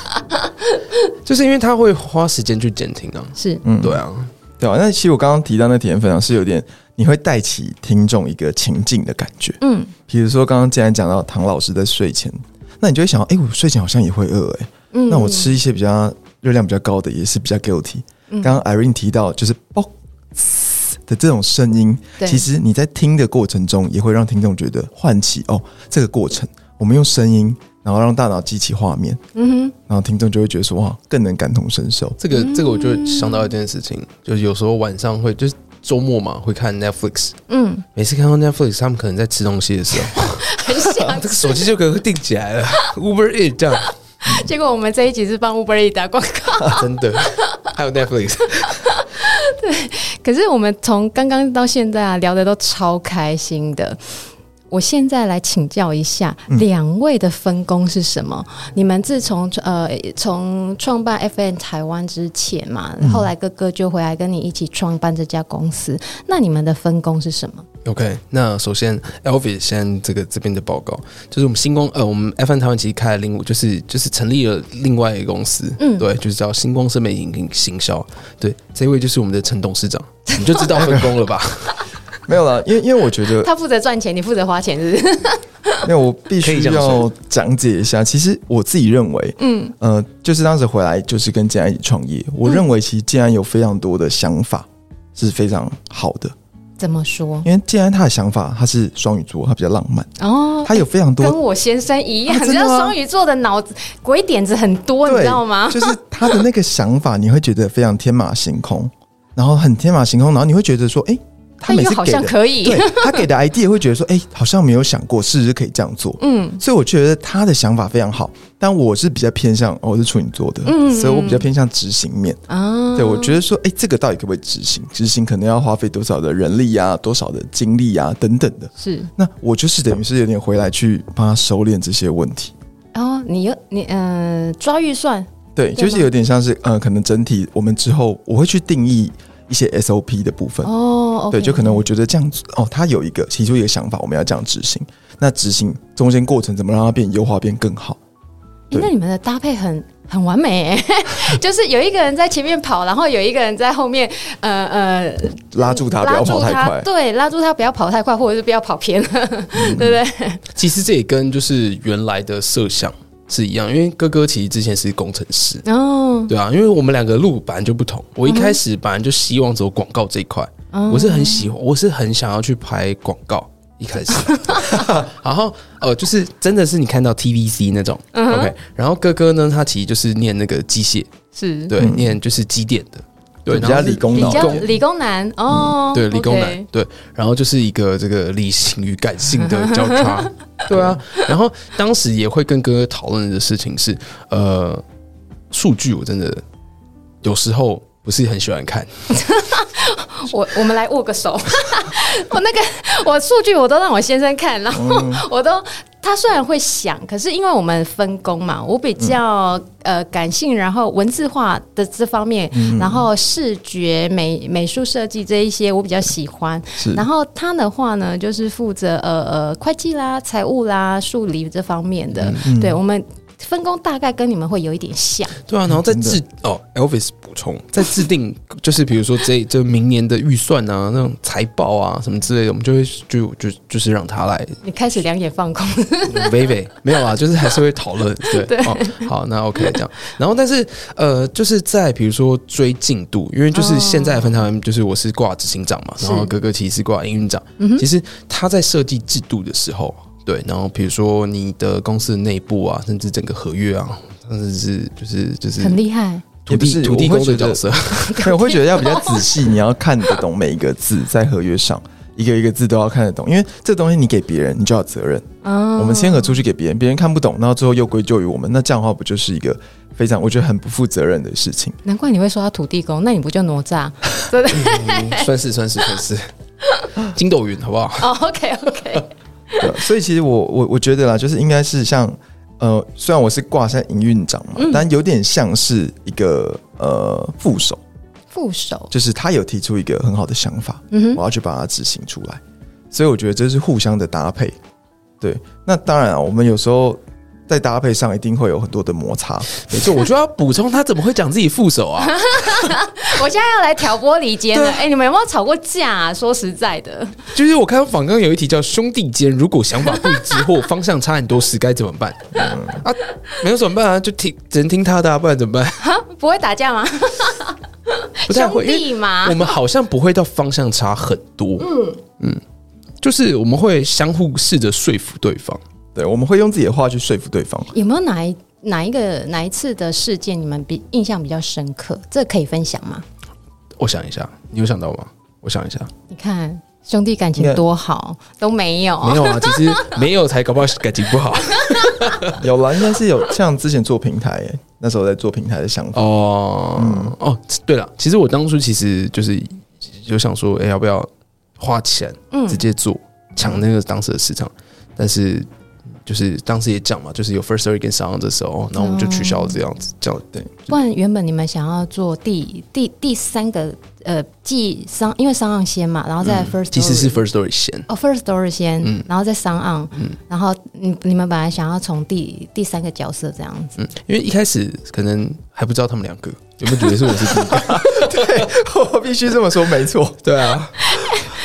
就是因为他会花时间去监听啊，是，嗯，对啊，对啊。那其实我刚刚提到那体验分享是有点，你会带起听众一个情境的感觉，嗯。比如说刚刚既然讲到唐老师在睡前，那你就会想到，哎，我睡前好像也会饿，哎，嗯。那我吃一些比较热量比较高的，也是比较 guilty。刚刚 Irene 提到，就是嘣。的这种声音，其实你在听的过程中，也会让听众觉得唤起哦，这个过程，我们用声音，然后让大脑激起画面，嗯哼，然后听众就会觉得说哇，更能感同身受。这个这个，我就想到一件事情，就是有时候晚上会，就是周末嘛，会看 Netflix，嗯，每次看到 Netflix，他们可能在吃东西的时候，很想，这个手机就可能会定起来了，Uber Eats 这样。结果我们这一集是帮 Uber Eats 打广告，啊，真的，还有 Netflix。对，可是我们从刚刚到现在啊，聊的都超开心的。我现在来请教一下，两位的分工是什么？嗯、你们自从呃从创办 FN 台湾之前嘛，后来哥哥就回来跟你一起创办这家公司，那你们的分工是什么？OK，那首先 Elvis 先这个这边的报告，就是我们星光呃，我们 FM 台湾其实开了另就是就是成立了另外一个公司，嗯，对，就是叫星光声媒行行销，对，这位就是我们的陈董事长，你就知道分工了吧？没有啦，因为因为我觉得 他负责赚钱，你负责花钱，是不是？没有，我必须要讲解一下。其实我自己认为，嗯呃，就是当时回来就是跟建安一起创业，我认为其实建安有非常多的想法是非常好的。怎么说？因为既然他的想法，他是双鱼座，他比较浪漫哦。他有非常多跟我先生一样，你知道双鱼座的脑子鬼点子很多，你知道吗？就是他的那个想法，你会觉得非常天马行空，然后很天马行空，然后你会觉得说，哎，他每次好像可以，对他给的 idea 会觉得说，哎、欸，好像没有想过，是不是可以这样做？嗯，所以我觉得他的想法非常好，但我是比较偏向，哦、我是处女座的，嗯，所以我比较偏向执行面啊。对，我觉得说，哎、欸，这个到底可不可以执行？执行可能要花费多少的人力啊，多少的精力啊，等等的。是，那我就是等于是有点回来去帮他收敛这些问题。哦，你又你嗯、呃，抓预算。对，就是有点像是，呃，可能整体我们之后我会去定义一些 SOP 的部分哦。对，就可能我觉得这样子哦，他有一个提出一个想法，我们要这样执行。那执行中间过程怎么让它变优化变更好？那你们的搭配很很完美，就是有一个人在前面跑，然后有一个人在后面，呃呃，拉住他不要跑太快。对，拉住他不要跑太快，或者是不要跑偏了，嗯、对不对？其实这也跟就是原来的设想。是一样，因为哥哥其实之前是工程师哦，对啊，因为我们两个路本来就不同。我一开始本来就希望走广告这一块，我是很喜欢，我是很想要去拍广告。一开始，然后呃，就是真的是你看到 TVC 那种，OK。然后哥哥呢，他其实就是念那个机械，是对，念就是机电的。对，比较理工脑，比较理工男哦。对，理工男，对。然后就是一个这个理性与感性的交叉。对啊。然后当时也会跟哥哥讨论的事情是，呃，数据我真的有时候不是很喜欢看。我我们来握个手。我那个我数据我都让我先生看，然后我都。他虽然会想，可是因为我们分工嘛，我比较、嗯、呃感性，然后文字化的这方面，嗯、然后视觉美美术设计这一些我比较喜欢。然后他的话呢，就是负责呃呃会计啦、财务啦、数理这方面的。嗯、对我们。分工大概跟你们会有一点像，对啊，然后再制哦，Elvis 补充，再制定 就是比如说这这明年的预算啊，那种财报啊什么之类的，我们就会就就就是让他来。你开始两眼放空，微微没有啊，就是还是会讨论，对，对哦，好，那 OK 这样。然后但是呃，就是在比如说追进度，因为就是现在分台就是我是挂执行长嘛，然后哥哥其实是挂营运长，其实他在设计制度的时候。对，然后比如说你的公司的内部啊，甚至整个合约啊，甚至是就是就是很厉害，土地土地公的角色，我会觉得要比较仔细，你要看得懂每一个字在合约上，一个一个字都要看得懂，因为这东西你给别人，你就要责任。哦，我们签合出去给别人，别人看不懂，然后最后又归咎于我们，那这样的话不就是一个非常我觉得很不负责任的事情？难怪你会说他土地公，那你不就哪吒？对不对？算是算是算是 筋斗云，好不好？哦，OK OK。对，所以其实我我我觉得啦，就是应该是像呃，虽然我是挂在营运长嘛，嗯、但有点像是一个呃副手，副手就是他有提出一个很好的想法，我要去把它执行出来，所以我觉得这是互相的搭配。对，那当然啊，我们有时候。在搭配上一定会有很多的摩擦，没错，我就要补充，他怎么会讲自己副手啊？我现在要来挑拨离间了。哎、欸，你们有没有吵过架啊？说实在的，就是我看访刚有一题叫“兄弟间如果想法不一致或方向差很多时该怎么办？”嗯、啊，没有怎么办啊？就听只能听他的啊，不然怎么办？不会打架吗？不太会，兄弟嘛，我们好像不会到方向差很多。嗯嗯，就是我们会相互试着说服对方。对，我们会用自己的话去说服对方。有没有哪一哪一个哪一次的事件你们比印象比较深刻？这可以分享吗？我想一下，你有想到吗？我想一下，你看兄弟感情多好，都没有没有啊？其实 没有才搞不好感情不好。有啦，应该是有。像之前做平台，那时候在做平台的想法哦。嗯哦，对了，其实我当初其实就是就想说，哎，要不要花钱直接做抢那个当时的市场？但是。就是当时也讲嘛，就是有 First Story 跟 SoundOn 的时候，然后我们就取消了这样子，这样对。不然原本你们想要做第第第三个呃，继 Sound，因为 SoundOn 先嘛，然后再 Firstory，其实是 First Story 先。哦，First Story 先，嗯，然后再 SoundOn，嗯，然后你你们本来想要从第第三个角色这样子，嗯，因为一开始可能还不知道他们两个有没有觉得是我是第一个，对，我必须这么说，没错，对啊。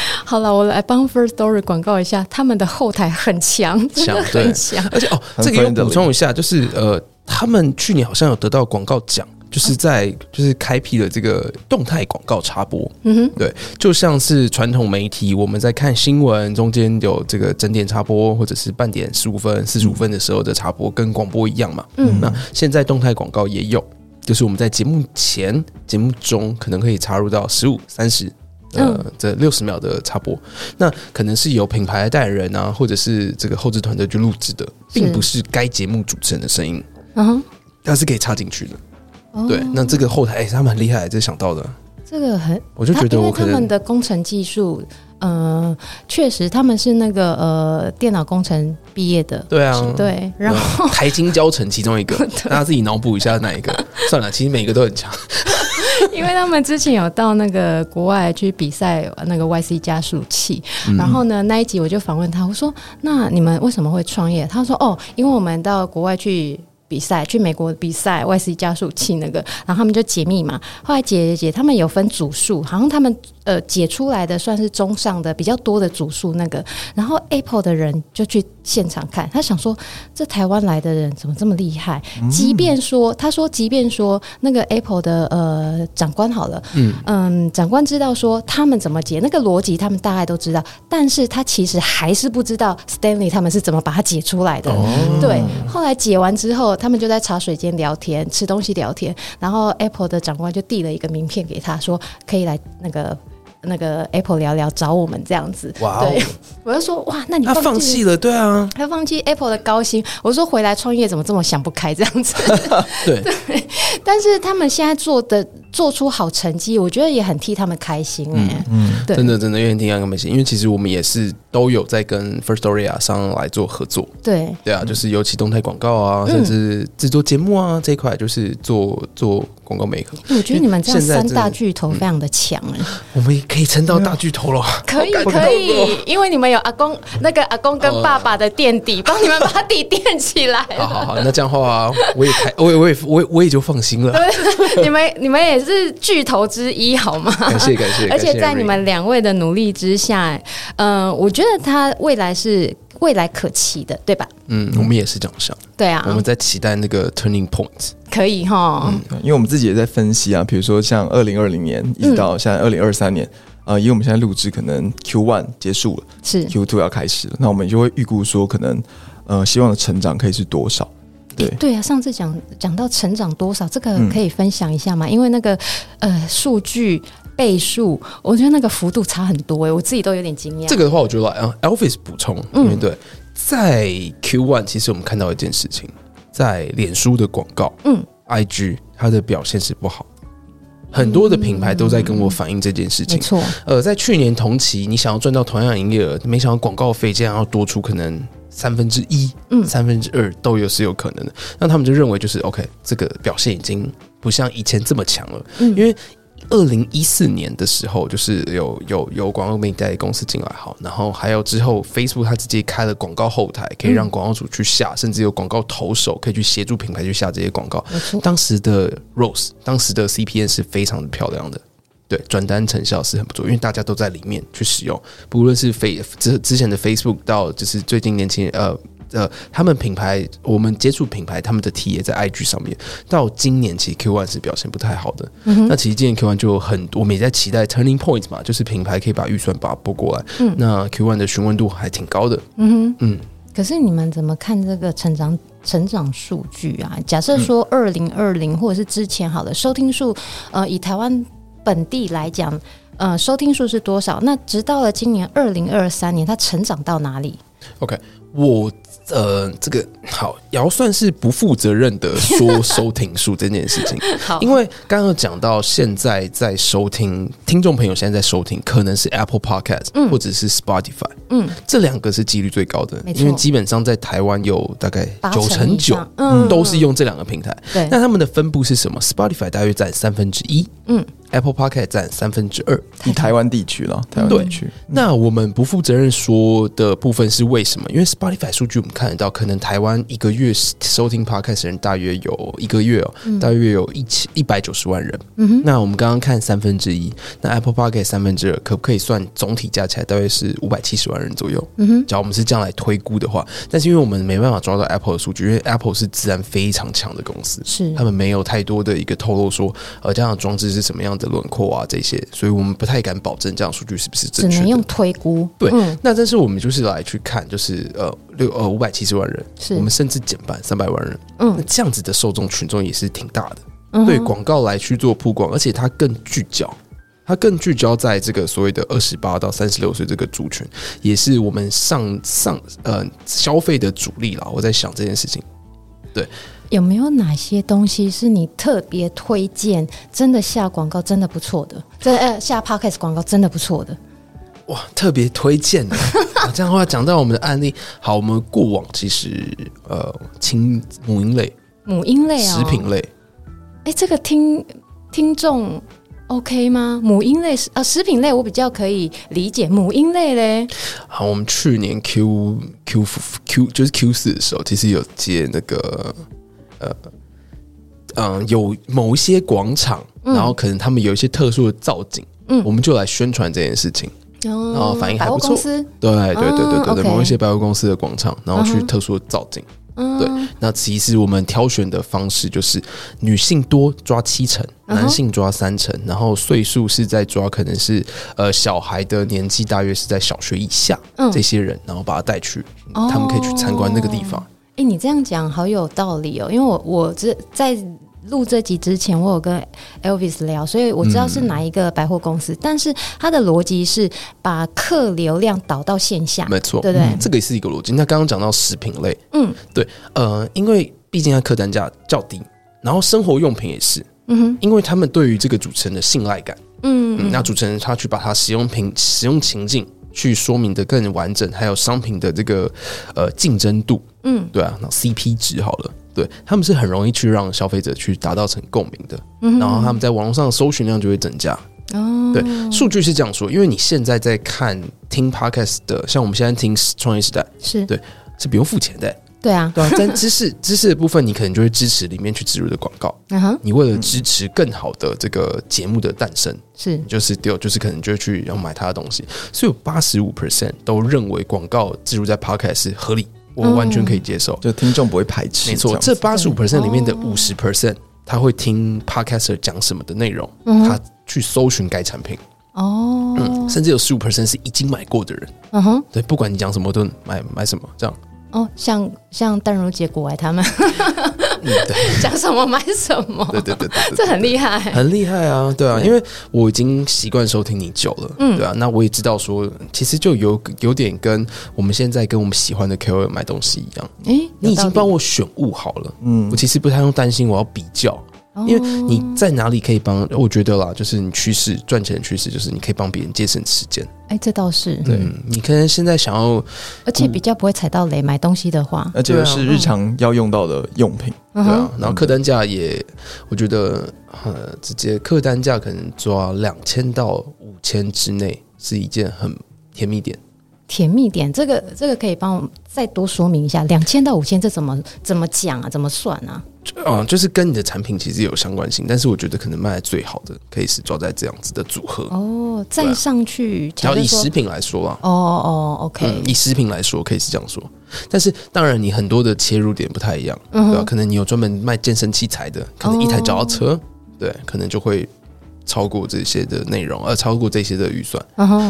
好了，我来帮 First Story 广告一下，他们的后台很强，强很强，而且哦，这个要补充一下，就是呃，他们去年好像有得到广告奖，就是在就是开辟了这个动态广告插播，嗯哼，对，就像是传统媒体我们在看新闻中间有这个整点插播或者是半点十五分、四十五分的时候的插播，跟广播一样嘛，嗯，那现在动态广告也有，就是我们在节目前、节目中可能可以插入到十五、三十。呃，这六十秒的插播，那可能是由品牌代言人啊，或者是这个后置团队去录制的，并不是该节目主持人的声音。嗯哼，它是可以插进去的。哦、对，那这个后台，哎、欸，他们很厉害，这想到的。这个很，我就觉得我可能他，他们的工程技术，嗯、呃，确实他们是那个呃电脑工程毕业的。对啊，对。然后台金教程其中一个，大家自己脑补一下哪一个。算了，其实每一个都很强。因为他们之前有到那个国外去比赛那个 YC 加速器，嗯、然后呢那一集我就访问他，我说：“那你们为什么会创业？”他说：“哦，因为我们到国外去。”比赛去美国比赛，YC 加速器那个，然后他们就解密嘛。后来解解解，他们有分组数，好像他们呃解出来的算是中上的比较多的组数那个。然后 Apple 的人就去现场看，他想说这台湾来的人怎么这么厉害？即便说他说，即便说那个 Apple 的呃长官好了，嗯嗯，长官知道说他们怎么解那个逻辑，他们大概都知道，但是他其实还是不知道 Stanley 他们是怎么把它解出来的。哦、对，后来解完之后。他们就在茶水间聊天，吃东西聊天，然后 Apple 的长官就递了一个名片给他，说可以来那个那个 Apple 聊聊，找我们这样子。哇 Wow，对，我就说哇，那你他放弃了，对啊，他放弃 Apple 的高薪。我说回来创业怎么这么想不开这样子？对，对，但是他们现在做的。做出好成绩，我觉得也很替他们开心哎、欸嗯。嗯，对，真的真的，因为替他们开心，因为其实我们也是都有在跟 Firstory 啊上来做合作。对，对啊，就是尤其动态广告啊，嗯、甚至制作节目啊这一块，就是做做广告媒合。我觉得你们这样三大巨头非常的强哎、欸。我们也可以撑到大巨头了。可以可以，因为你们有阿公那个阿公跟爸爸的垫底，帮你们把底垫起来。好好好，那这样的话，我也开，我也我也我也我也就放心了。对，你们你们也。是巨头之一，好吗？感谢感谢，而且在你们两位的努力之下，嗯、呃，我觉得他未来是未来可期的，对吧？嗯，我们也是这样想。对啊，我们在期待那个 turning point，可以哈。嗯，因为我们自己也在分析啊，比如说像二零二零年一直到现在二零二三年，呃，因为我们现在录制可能 Q one 结束了，是 Q two 要开始了，那我们就会预估说，可能呃，希望的成长可以是多少？对对啊，上次讲讲到成长多少，这个可以分享一下吗？嗯、因为那个呃数据倍数，我觉得那个幅度差很多哎、欸，我自己都有点惊讶。这个的话，我觉得啊，Elvis 补充，嗯，对，在 Q One 其实我们看到一件事情，在脸书的广告，嗯，IG 它的表现是不好，很多的品牌都在跟我反映这件事情。嗯、没错，呃，在去年同期，你想要赚到同样营业额，没想到广告费竟然要多出可能。三分之一，嗯，三分之二都有是有可能的。那他们就认为就是 OK，这个表现已经不像以前这么强了。嗯，因为二零一四年的时候，就是有有有广告媒体代理公司进来，好，然后还有之后 Facebook 它直接开了广告后台，可以让广告主去下，嗯、甚至有广告投手可以去协助品牌去下这些广告。当时的 Rose，当时的 CPN 是非常的漂亮的。对，转单成效是很不错，因为大家都在里面去使用，不论是 Face 之之前的 Facebook 到就是最近年轻呃呃，他们品牌我们接触品牌，他们的 T 也在 IG 上面，到今年其实 Q One 是表现不太好的。嗯、哼那其实今年 Q One 就很多，我们也在期待 Turning Point 嘛，就是品牌可以把预算把它拨过来。嗯，那 Q One 的询问度还挺高的。嗯哼嗯，可是你们怎么看这个成长成长数据啊？假设说二零二零或者是之前好的收听数，呃，以台湾。本地来讲，呃，收听数是多少？那直到了今年二零二三年，它成长到哪里？OK，我。呃，这个好，也要算是不负责任的说收听数这件事情。好，因为刚刚讲到现在在收听听众朋友现在在收听，可能是 Apple Podcast，嗯，或者是 Spotify，嗯，这两个是几率最高的，因为基本上在台湾有大概九成九，嗯，都是用这两个平台。对，那他们的分布是什么？Spotify 大约占三分之一，嗯，Apple Podcast 占三分之二，以台湾地区了，台湾地区。那我们不负责任说的部分是为什么？因为 Spotify 数据我们。看得到，可能台湾一个月收听 Podcast 人大约有一个月哦，嗯、大约有一千一百九十万人。嗯哼，那我们刚刚看三分之一，那 Apple Podcast 三分之二，可不可以算总体加起来大约是五百七十万人左右？嗯哼，假如我们是这样来推估的话，但是因为我们没办法抓到 Apple 的数据，因为 Apple 是自然非常强的公司，是他们没有太多的一个透露说，呃，这样的装置是什么样的轮廓啊这些，所以我们不太敢保证这样数据是不是正确的，只能用推估。对，嗯、那但是我们就是来去看，就是呃。六呃五百七十万人，是。我们甚至减半三百万人，嗯，那这样子的受众群众也是挺大的，嗯、对广告来去做曝光，而且它更聚焦，它更聚焦在这个所谓的二十八到三十六岁这个族群，也是我们上上呃消费的主力啦。我在想这件事情，对，有没有哪些东西是你特别推荐？真的下广告真的不错的，这呃下 Podcast 广告真的不错的。哇，特别推荐 这样的话讲到我们的案例，好，我们过往其实呃，亲母婴类、母婴类啊、食品类，哎，这个听听众 OK 吗？母婴类是啊，食品类我比较可以理解，母婴类嘞。好，我们去年 Q Q Q 就是 Q 四的时候，其实有接那个呃嗯、呃，有某一些广场，然后可能他们有一些特殊的造景，嗯，我们就来宣传这件事情。然后反应还不错，对对对对对对，某一些百货公司的广场，然后去特殊的造景，对。那其实我们挑选的方式就是女性多抓七成，男性抓三成，然后岁数是在抓可能是呃小孩的年纪大约是在小学以下这些人，然后把他带去，他们可以去参观那个地方。哎，你这样讲好有道理哦，因为我我这在。录这集之前，我有跟 Elvis 聊，所以我知道是哪一个百货公司。嗯、但是他的逻辑是把客流量导到线下，没错，对不对、嗯？这个也是一个逻辑。那刚刚讲到食品类，嗯，对，呃，因为毕竟它客单价较低，然后生活用品也是，嗯哼，因为他们对于这个主持人的信赖感，嗯，嗯，那主持人他去把他使用品使用情境去说明的更完整，还有商品的这个呃竞争度，嗯，对啊，那 CP 值好了。对，他们是很容易去让消费者去达到成共鸣的，嗯、然后他们在网络上的搜寻量就会增加。哦，对，数据是这样说，因为你现在在看听 Podcast 的，像我们现在听创业时代，是。对，是不用付钱的。对啊，对啊，但知识 知识的部分，你可能就会支持里面去植入的广告。你为了支持更好的这个节目的诞生，是就是丢，就是可能就去要买他的东西。所以有八十五 percent 都认为广告植入在 Podcast 是合理。我完全可以接受，嗯、就听众不会排斥。没错，这八十五 percent 里面的五十 percent，他会听 podcaster 讲什么的内容，嗯、他去搜寻该产品。哦，嗯，甚至有十五 percent 是已经买过的人。嗯哼，对，不管你讲什么都买买什么这样。哦，像像淡如姐、国外他们，讲什么买什么，对对对对，这很厉害，很厉害啊，对啊，因为我已经习惯收听你久了，嗯，对啊，那我也知道说，其实就有有点跟我们现在跟我们喜欢的 KOL 买东西一样，诶，你已经帮我选物好了，嗯，我其实不太用担心我要比较。因为你在哪里可以帮？我觉得啦，就是你趋势赚钱的趋势，就是你可以帮别人节省时间。哎，这倒是。对，你可能现在想要，而且比较不会踩到雷。买东西的话，而且是日常要用到的用品。对啊，然后客单价也，我觉得呃，直接客单价可能抓两千到五千之内是一件很甜蜜点。甜蜜点，这个这个可以帮我再多说明一下，两千到五千这怎么怎么讲啊？怎么算啊？嗯，就是跟你的产品其实有相关性，但是我觉得可能卖的最好的可以是抓在这样子的组合哦。再上去，然后以食品来说啊，哦哦，OK，嗯，以食品来说可以是这样说，但是当然你很多的切入点不太一样，嗯、对吧？可能你有专门卖健身器材的，可能一台脚踏车，哦，对，可能就会超过这些的内容，呃，超过这些的预算。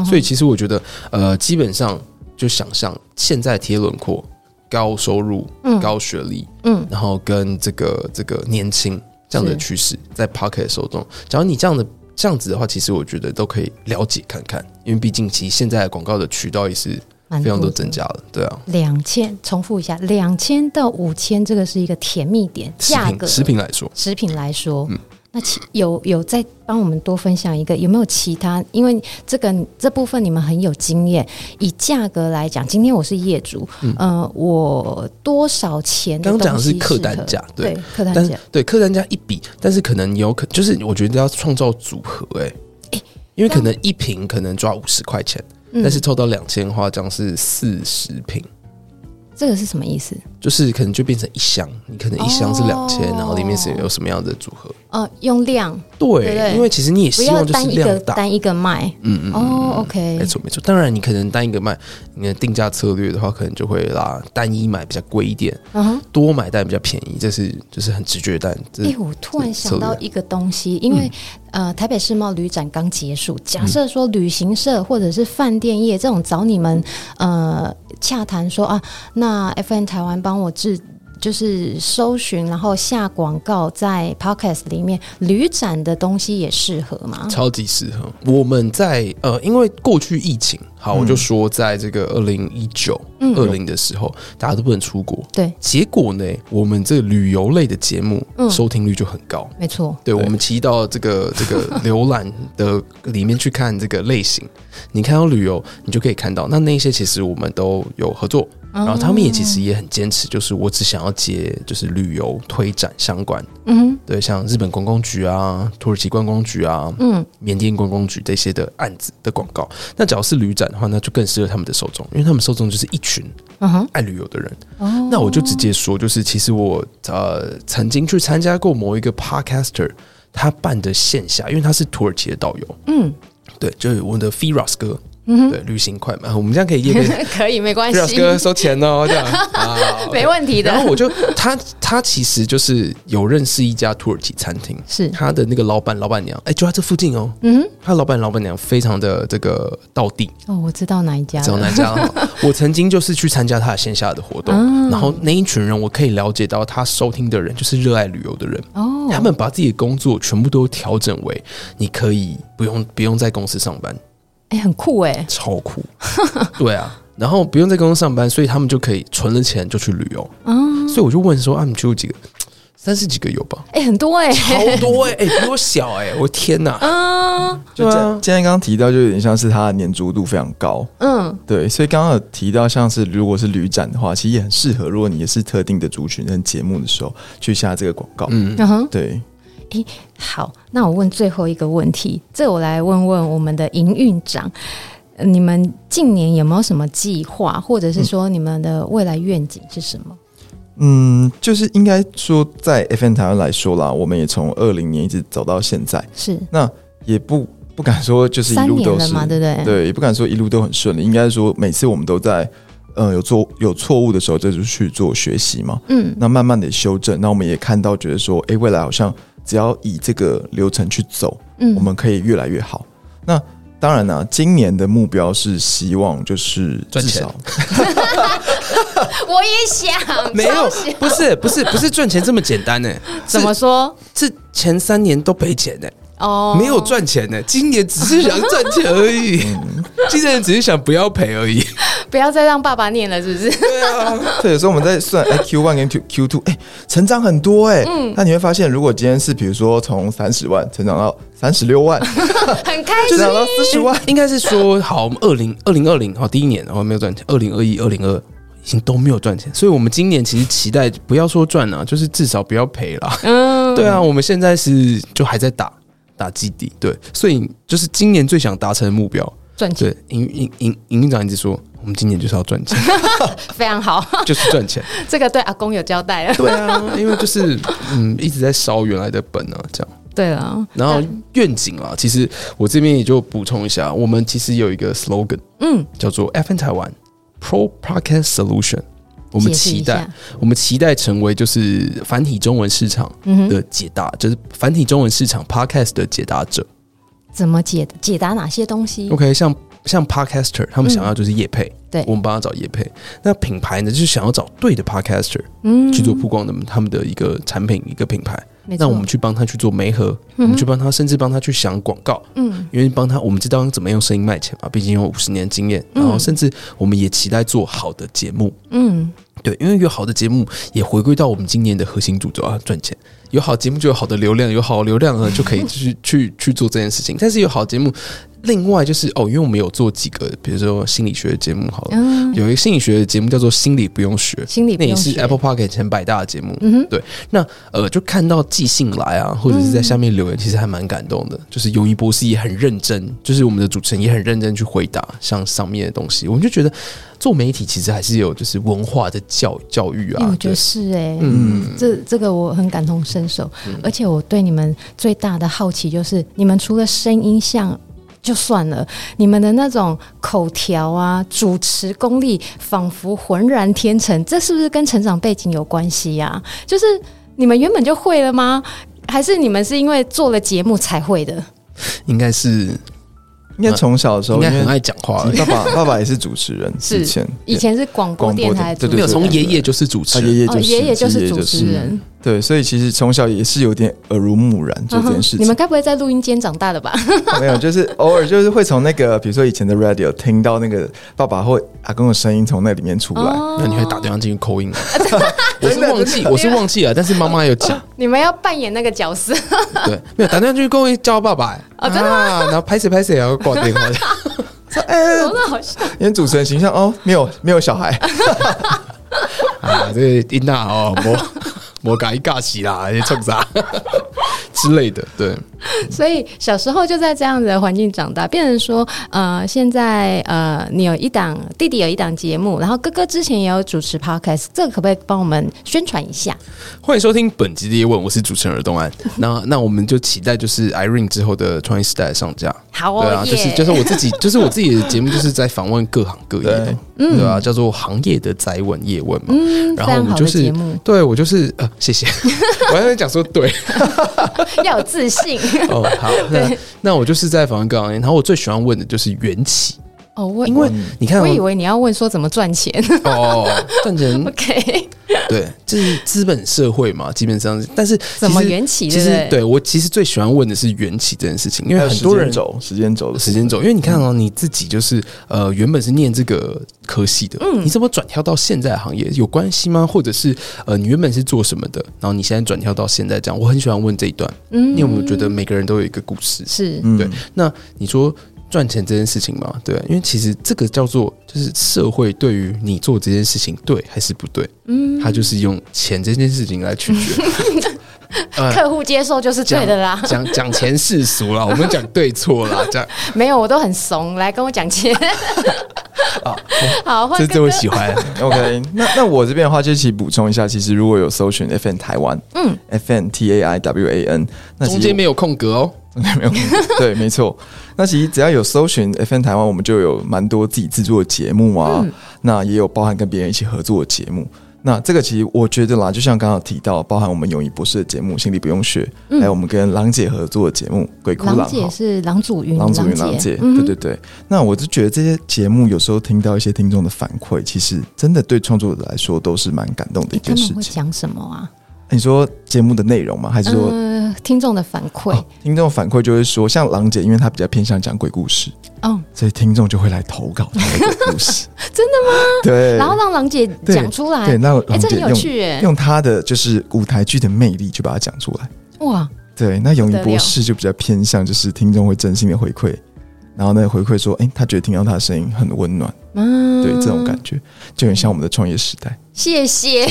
所以其实我觉得，呃，基本上就想象现在贴轮廓。高收入、嗯、高学历，嗯，然后跟这个这个年轻这样的趋势，在 Pocket 手中，假如你这样的这样子的话，其实我觉得都可以了解看看，因为毕竟其实现在的广告的渠道也是非常多增加了，对啊。两千，重复一下，两千到五千，这个是一个甜蜜点价格。食品来说，食品来说，嗯。那其有有再帮我们多分享一个有没有其他？因为这个这部分你们很有经验。以价格来讲，今天我是业主，嗯、呃，我多少钱？刚讲的是客单价，对，客单价，对客单价一比，但是可能有可就是我觉得要创造组合、欸，哎，因为可能一瓶可能抓五十块钱，嗯、但是凑到两千的话，将是四十瓶。这个是什么意思？就是可能就变成一箱，你可能一箱是两千，然后里面是有什么样的组合？哦，用量对，因为其实你也希望就是量大，单一个卖，嗯嗯哦，OK，没错没错。当然，你可能单一个卖，你的定价策略的话，可能就会啦，单一买比较贵一点，多买但比较便宜，这是就是很直觉的。哎，我突然想到一个东西，因为。呃，台北世贸旅展刚结束。假设说旅行社或者是饭店业这种找你们呃洽谈说啊，那 FN 台湾帮我制就是搜寻，然后下广告在 Podcast 里面，旅展的东西也适合吗？超级适合。我们在呃，因为过去疫情，好，我就说在这个二零一九、二零的时候，大家都不能出国，对。结果呢，我们这旅游类的节目，收听率就很高。没错。对，我们骑到这个 这个浏览的里面去看这个类型，你看到旅游，你就可以看到，那那些其实我们都有合作。然后他们也其实也很坚持，就是我只想要接就是旅游推展相关，嗯，对，像日本观光局啊、土耳其观光局啊、嗯、缅甸观光局这些的案子的广告。那只要是旅展的话，那就更适合他们的受众，因为他们受众就是一群爱旅游的人。嗯、那我就直接说，就是其实我呃曾经去参加过某一个 Podcaster 他办的线下，因为他是土耳其的导游，嗯，对，就是我们的 Firas 哥。嗯，对，旅行快嘛，我们这样可以业 可以没关系。哥收钱哦，这样 啊，没问题的。然后我就他他其实就是有认识一家土耳其餐厅，是他的那个老板老板娘，哎，就在这附近哦。嗯，他老板老板娘非常的这个道地哦，我知道哪一家，知道哪一家。我曾经就是去参加他的线下的活动，然后那一群人，我可以了解到他收听的人就是热爱旅游的人哦。他们把自己的工作全部都调整为你可以不用不用在公司上班。哎、欸，很酷哎、欸，超酷，对啊，然后不用在公司上班，所以他们就可以存了钱就去旅游。嗯，所以我就问说，啊，你去过几个？三十几个有吧？哎、欸，很多哎、欸，超多哎、欸，哎、欸，比我小哎、欸，我天哪！嗯，就今今天刚刚提到，就有点像是它的粘着度非常高。嗯，对，所以刚刚有提到，像是如果是旅展的话，其实也很适合。如果你也是特定的族群跟节目的时候，去下这个广告。嗯，对。哎，好，那我问最后一个问题，这我来问问我们的营运长，你们近年有没有什么计划，或者是说你们的未来愿景是什么？嗯，就是应该说，在 FM 台湾来说啦，我们也从二零年一直走到现在，是那也不不敢说就是一路都是嘛，对不对？对，也不敢说一路都很顺利，应该说每次我们都在。嗯，有做有错误的时候，这就去做学习嘛。嗯，那慢慢的修正。那我们也看到，觉得说，哎、欸，未来好像只要以这个流程去走，嗯，我们可以越来越好。那当然呢、啊，今年的目标是希望就是赚钱。我也想，没有，不是，不是，不是赚钱这么简单呢、欸。怎么说？是前三年都赔钱呢、欸。哦，没有赚钱呢，今年只是想赚钱而已。今年只是想不要赔而已，不要再让爸爸念了，是不是？对啊，对，有时候我们在算哎，Q one 跟 Q Q two，哎，成长很多哎。嗯，那你会发现，如果今天是比如说从三十万成长到三十六万，很开心，成长到四十万，应该是说好，我们二零二零二零好第一年然后没有赚钱，二零二一、二零二已经都没有赚钱，所以我们今年其实期待不要说赚啊，就是至少不要赔了。嗯，对啊，我们现在是就还在打。打基底，对，所以就是今年最想达成的目标，赚钱。对，营营营营运长一直说，我们今年就是要赚钱，非常好，就是赚钱。这个对阿公有交代了，对啊，因为就是嗯一直在烧原来的本啊，这样。对啊，然后愿景啊，其实我这边也就补充一下，我们其实有一个 slogan，嗯，叫做台湾 Pro Podcast Solution。我们期待，我们期待成为就是繁体中文市场的解答，嗯、就是繁体中文市场 podcast 的解答者。怎么解解答哪些东西？OK，像像 podcaster，他们想要就是业配，嗯、对，我们帮他找业配。那品牌呢，就是想要找对的 podcaster，嗯，去做曝光的他们的一个产品一个品牌。那我们去帮他去做媒合，嗯、我们去帮他，甚至帮他去想广告，嗯，因为帮他，我们知道怎么用声音卖钱嘛，毕竟有五十年经验，然后甚至我们也期待做好的节目，嗯，对，因为有好的节目也回归到我们今年的核心主轴啊，赚钱，有好节目就有好的流量，有好流量呢就可以 去去去做这件事情，但是有好节目。另外就是哦，因为我们有做几个，比如说心理学的节目，好了，嗯、有一个心理学的节目叫做《心理不用学》，那也是 Apple Podcast 前百大的节目。对。那呃，就看到寄信来啊，或者是在下面留言，其实还蛮感动的。嗯、就是尤一博士也很认真，就是我们的主持人也很认真去回答像上面的东西。我们就觉得做媒体其实还是有就是文化的教教育啊。我觉得是哎、欸，嗯，这这个我很感同身受。嗯、而且我对你们最大的好奇就是，你们除了声音像。就算了，你们的那种口条啊，主持功力仿佛浑然天成，这是不是跟成长背景有关系呀？就是你们原本就会了吗？还是你们是因为做了节目才会的？应该是应该从小的时候应该很爱讲话。爸爸爸爸也是主持人，是以前以前是广播电台主持人，没有从爷爷就是主持人，爷爷就是爷爷就是主持人。对，所以其实从小也是有点耳濡目染做这件事情。你们该不会在录音间长大的吧？没有，就是偶尔就是会从那个，比如说以前的 radio 听到那个爸爸或阿公的声音从那里面出来，那你会打电话进去 call in？我是忘记，我是忘记了，但是妈妈有讲，你们要扮演那个角色。对，没有打电话进去 call in 叫爸爸，啊，真的吗？然后拍谁拍谁，然后挂电话。说哎，真的好笑。演主持人形象哦，没有没有小孩。啊，这个音大哦，我我改一尬戏啦，你冲啥 之类的，对。所以小时候就在这样子的环境长大，变成说，呃，现在呃，你有一档弟弟有一档节目，然后哥哥之前也有主持 podcast，这个可不可以帮我们宣传一下？欢迎收听本集的叶问，我是主持人尔东安。那 那我们就期待就是 Irene 之后的创业时代上架。好哦，对啊，就是就是我自己，就是我自己的节目，就是在访问各行各业的，对吧、啊？叫做行业的宅问叶问嘛。嗯，然后我们就是，对我就是呃，谢谢。我还在讲说对，要有自信。哦，好，那那我就是在访问各行业，然后我最喜欢问的就是缘起。哦，我因为你看，我以为你要问说怎么赚钱。哦，赚钱 OK，对，这是资本社会嘛，基本上，但是怎么缘起？其实对我其实最喜欢问的是缘起这件事情，因为很多人走时间走的时间走，因为你看哦，你自己就是呃原本是念这个科系的，嗯，你怎么转跳到现在的行业？有关系吗？或者是呃你原本是做什么的，然后你现在转跳到现在这样，我很喜欢问这一段，嗯，你有没有觉得每个人都有一个故事？是。对，那你说。赚钱这件事情嘛，对，因为其实这个叫做就是社会对于你做这件事情对还是不对，嗯，他就是用钱这件事情来取决，客户接受就是对的啦。讲讲钱世俗啦，我们讲对错啦，这样没有，我都很怂，来跟我讲钱。好，这这我喜欢。OK，那那我这边的话，就一起补充一下，其实如果有搜寻 FN 台湾，嗯，FN T A I W A N，那中间没有空格哦。没有空格，对，没错。那其实只要有搜寻 FN 台湾，我们就有蛮多自己制作的节目啊。嗯、那也有包含跟别人一起合作的节目。那这个其实我觉得啦，就像刚刚提到，包含我们永仪博士的节目《心理不用学》，嗯、还有我们跟郎姐合作的节目《鬼哭狼姐是郎祖云，郎祖云，郎姐。对对对。那我就觉得这些节目有时候听到一些听众的反馈，其实真的对创作者来说都是蛮感动的一件事情。讲什么啊？你说节目的内容吗？还是说、呃、听众的反馈、哦？听众反馈就是说，像郎姐，因为她比较偏向讲鬼故事，哦，所以听众就会来投稿她的鬼故事。真的吗？对，然后让郎姐讲出来，对，那郎姐、很有趣耶，用她的就是舞台剧的魅力去把它讲出来。哇，对，那永仪博士就比较偏向就是听众会真心的回馈，然后呢回馈说，哎、欸，他觉得听到他的声音很温暖，嗯，对，这种感觉就很像我们的创业时代。谢谢，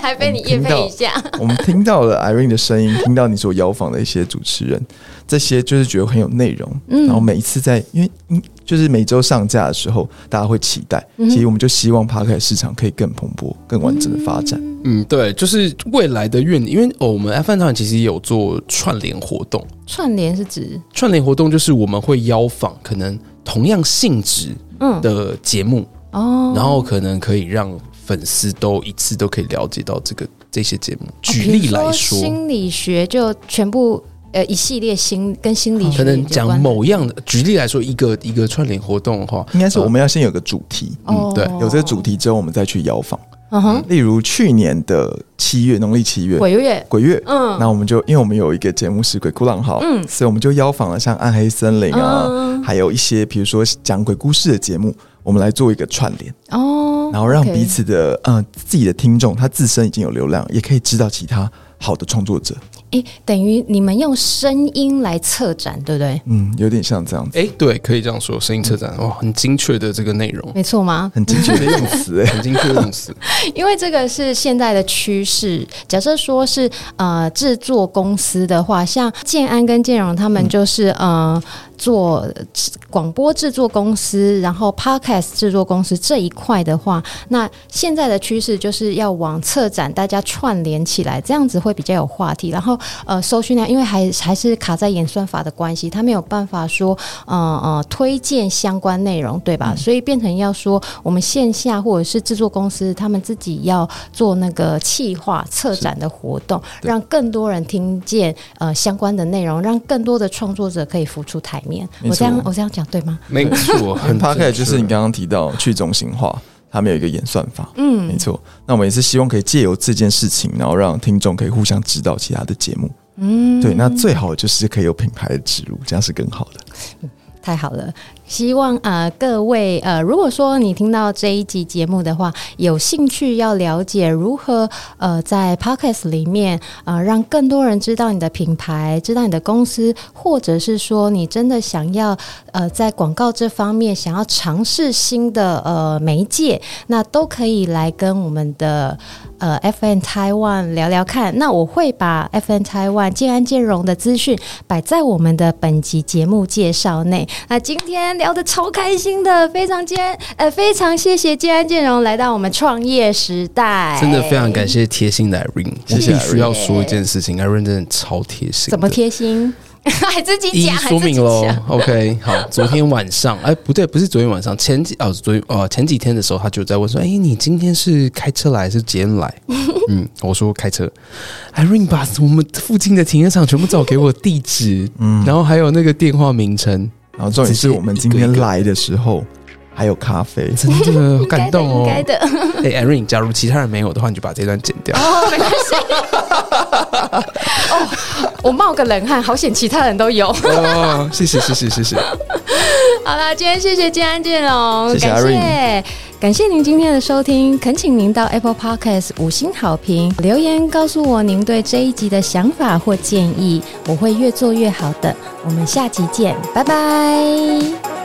还被你业配一下。我们听到了 Irene 的声音，听到你所邀访的一些主持人，这些就是觉得很有内容。嗯，然后每一次在，因为嗯，就是每周上架的时候，大家会期待。其实我们就希望 Podcast 市场可以更蓬勃、更完整的发展。嗯，对，就是未来的愿景。因为哦，我们 F 饭团其实也有做串联活动。串联是指串联活动，就是我们会邀访可能同样性质的节目哦，然后可能可以让。粉丝都一次都可以了解到这个这些节目。举例来说，说心理学就全部呃一系列心跟心理学可能讲某样的。举例来说，一个一个串联活动的话，应该是我们要先有个主题，呃、嗯，对，有这个主题之后，我们再去邀访。嗯哼，例如去年的七月，农历七月，鬼月，鬼月，嗯，那我们就因为我们有一个节目是《鬼哭狼嚎》，嗯，所以我们就邀访了像《暗黑森林》啊，嗯、还有一些比如说讲鬼故事的节目，我们来做一个串联哦。然后让彼此的.呃自己的听众，他自身已经有流量，也可以知道其他好的创作者。诶，等于你们用声音来策展，对不对？嗯，有点像这样子。诶，对，可以这样说，声音策展哇，很精确的这个内容，没错吗？很精确的 用词，诶，很精确的用词。因为这个是现在的趋势。假设说是呃制作公司的话，像建安跟建荣他们就是、嗯、呃。做广播制作公司，然后 Podcast 制作公司这一块的话，那现在的趋势就是要往策展，大家串联起来，这样子会比较有话题。然后呃搜寻量，因为还还是卡在演算法的关系，他没有办法说呃呃推荐相关内容，对吧？嗯、所以变成要说我们线下或者是制作公司，他们自己要做那个企划策展的活动，让更多人听见呃相关的内容，让更多的创作者可以浮出台面。我这样我这样讲对吗？没错，很 Podcast 就是你刚刚提到去中心化。他们有一个演算法，嗯，没错。那我们也是希望可以借由这件事情，然后让听众可以互相指导其他的节目，嗯，对。那最好就是可以有品牌的植入，这样是更好的。太好了，希望呃各位呃，如果说你听到这一集节目的话，有兴趣要了解如何呃在 Podcast 里面呃让更多人知道你的品牌，知道你的公司，或者是说你真的想要呃在广告这方面想要尝试新的呃媒介，那都可以来跟我们的。呃，FN Taiwan 聊聊看，那我会把 FN Taiwan 建安建融的资讯摆在我们的本集节目介绍内。那今天聊得超开心的，非常建呃非常谢谢建安建融来到我们创业时代，真的非常感谢贴心的 Irene。我必须要说一件事情，Irene 真的超贴心。怎么贴心？还自己讲，一一说明喽。OK，好，昨天晚上，哎，不对，不是昨天晚上，前几哦，昨天哦，前几天的时候，他就在问说，哎，你今天是开车来还是捷运来？嗯，我说开车。Irene 把我们附近的停车场全部找给我地址，嗯，然后还有那个电话名称，然后重点是我们今天来的时候还有咖啡，真的好感动哦。该的。哎，Irene，假如其他人没有的话，你就把这段剪掉。哦，没关系。哦。我冒个冷汗，好险其他人都有。哦，谢谢谢谢谢谢。好了，今天谢谢建安建荣，谢谢感谢感谢您今天的收听，恳请您到 Apple Podcast 五星好评留言，告诉我您对这一集的想法或建议，我会越做越好的。我们下集见，拜拜。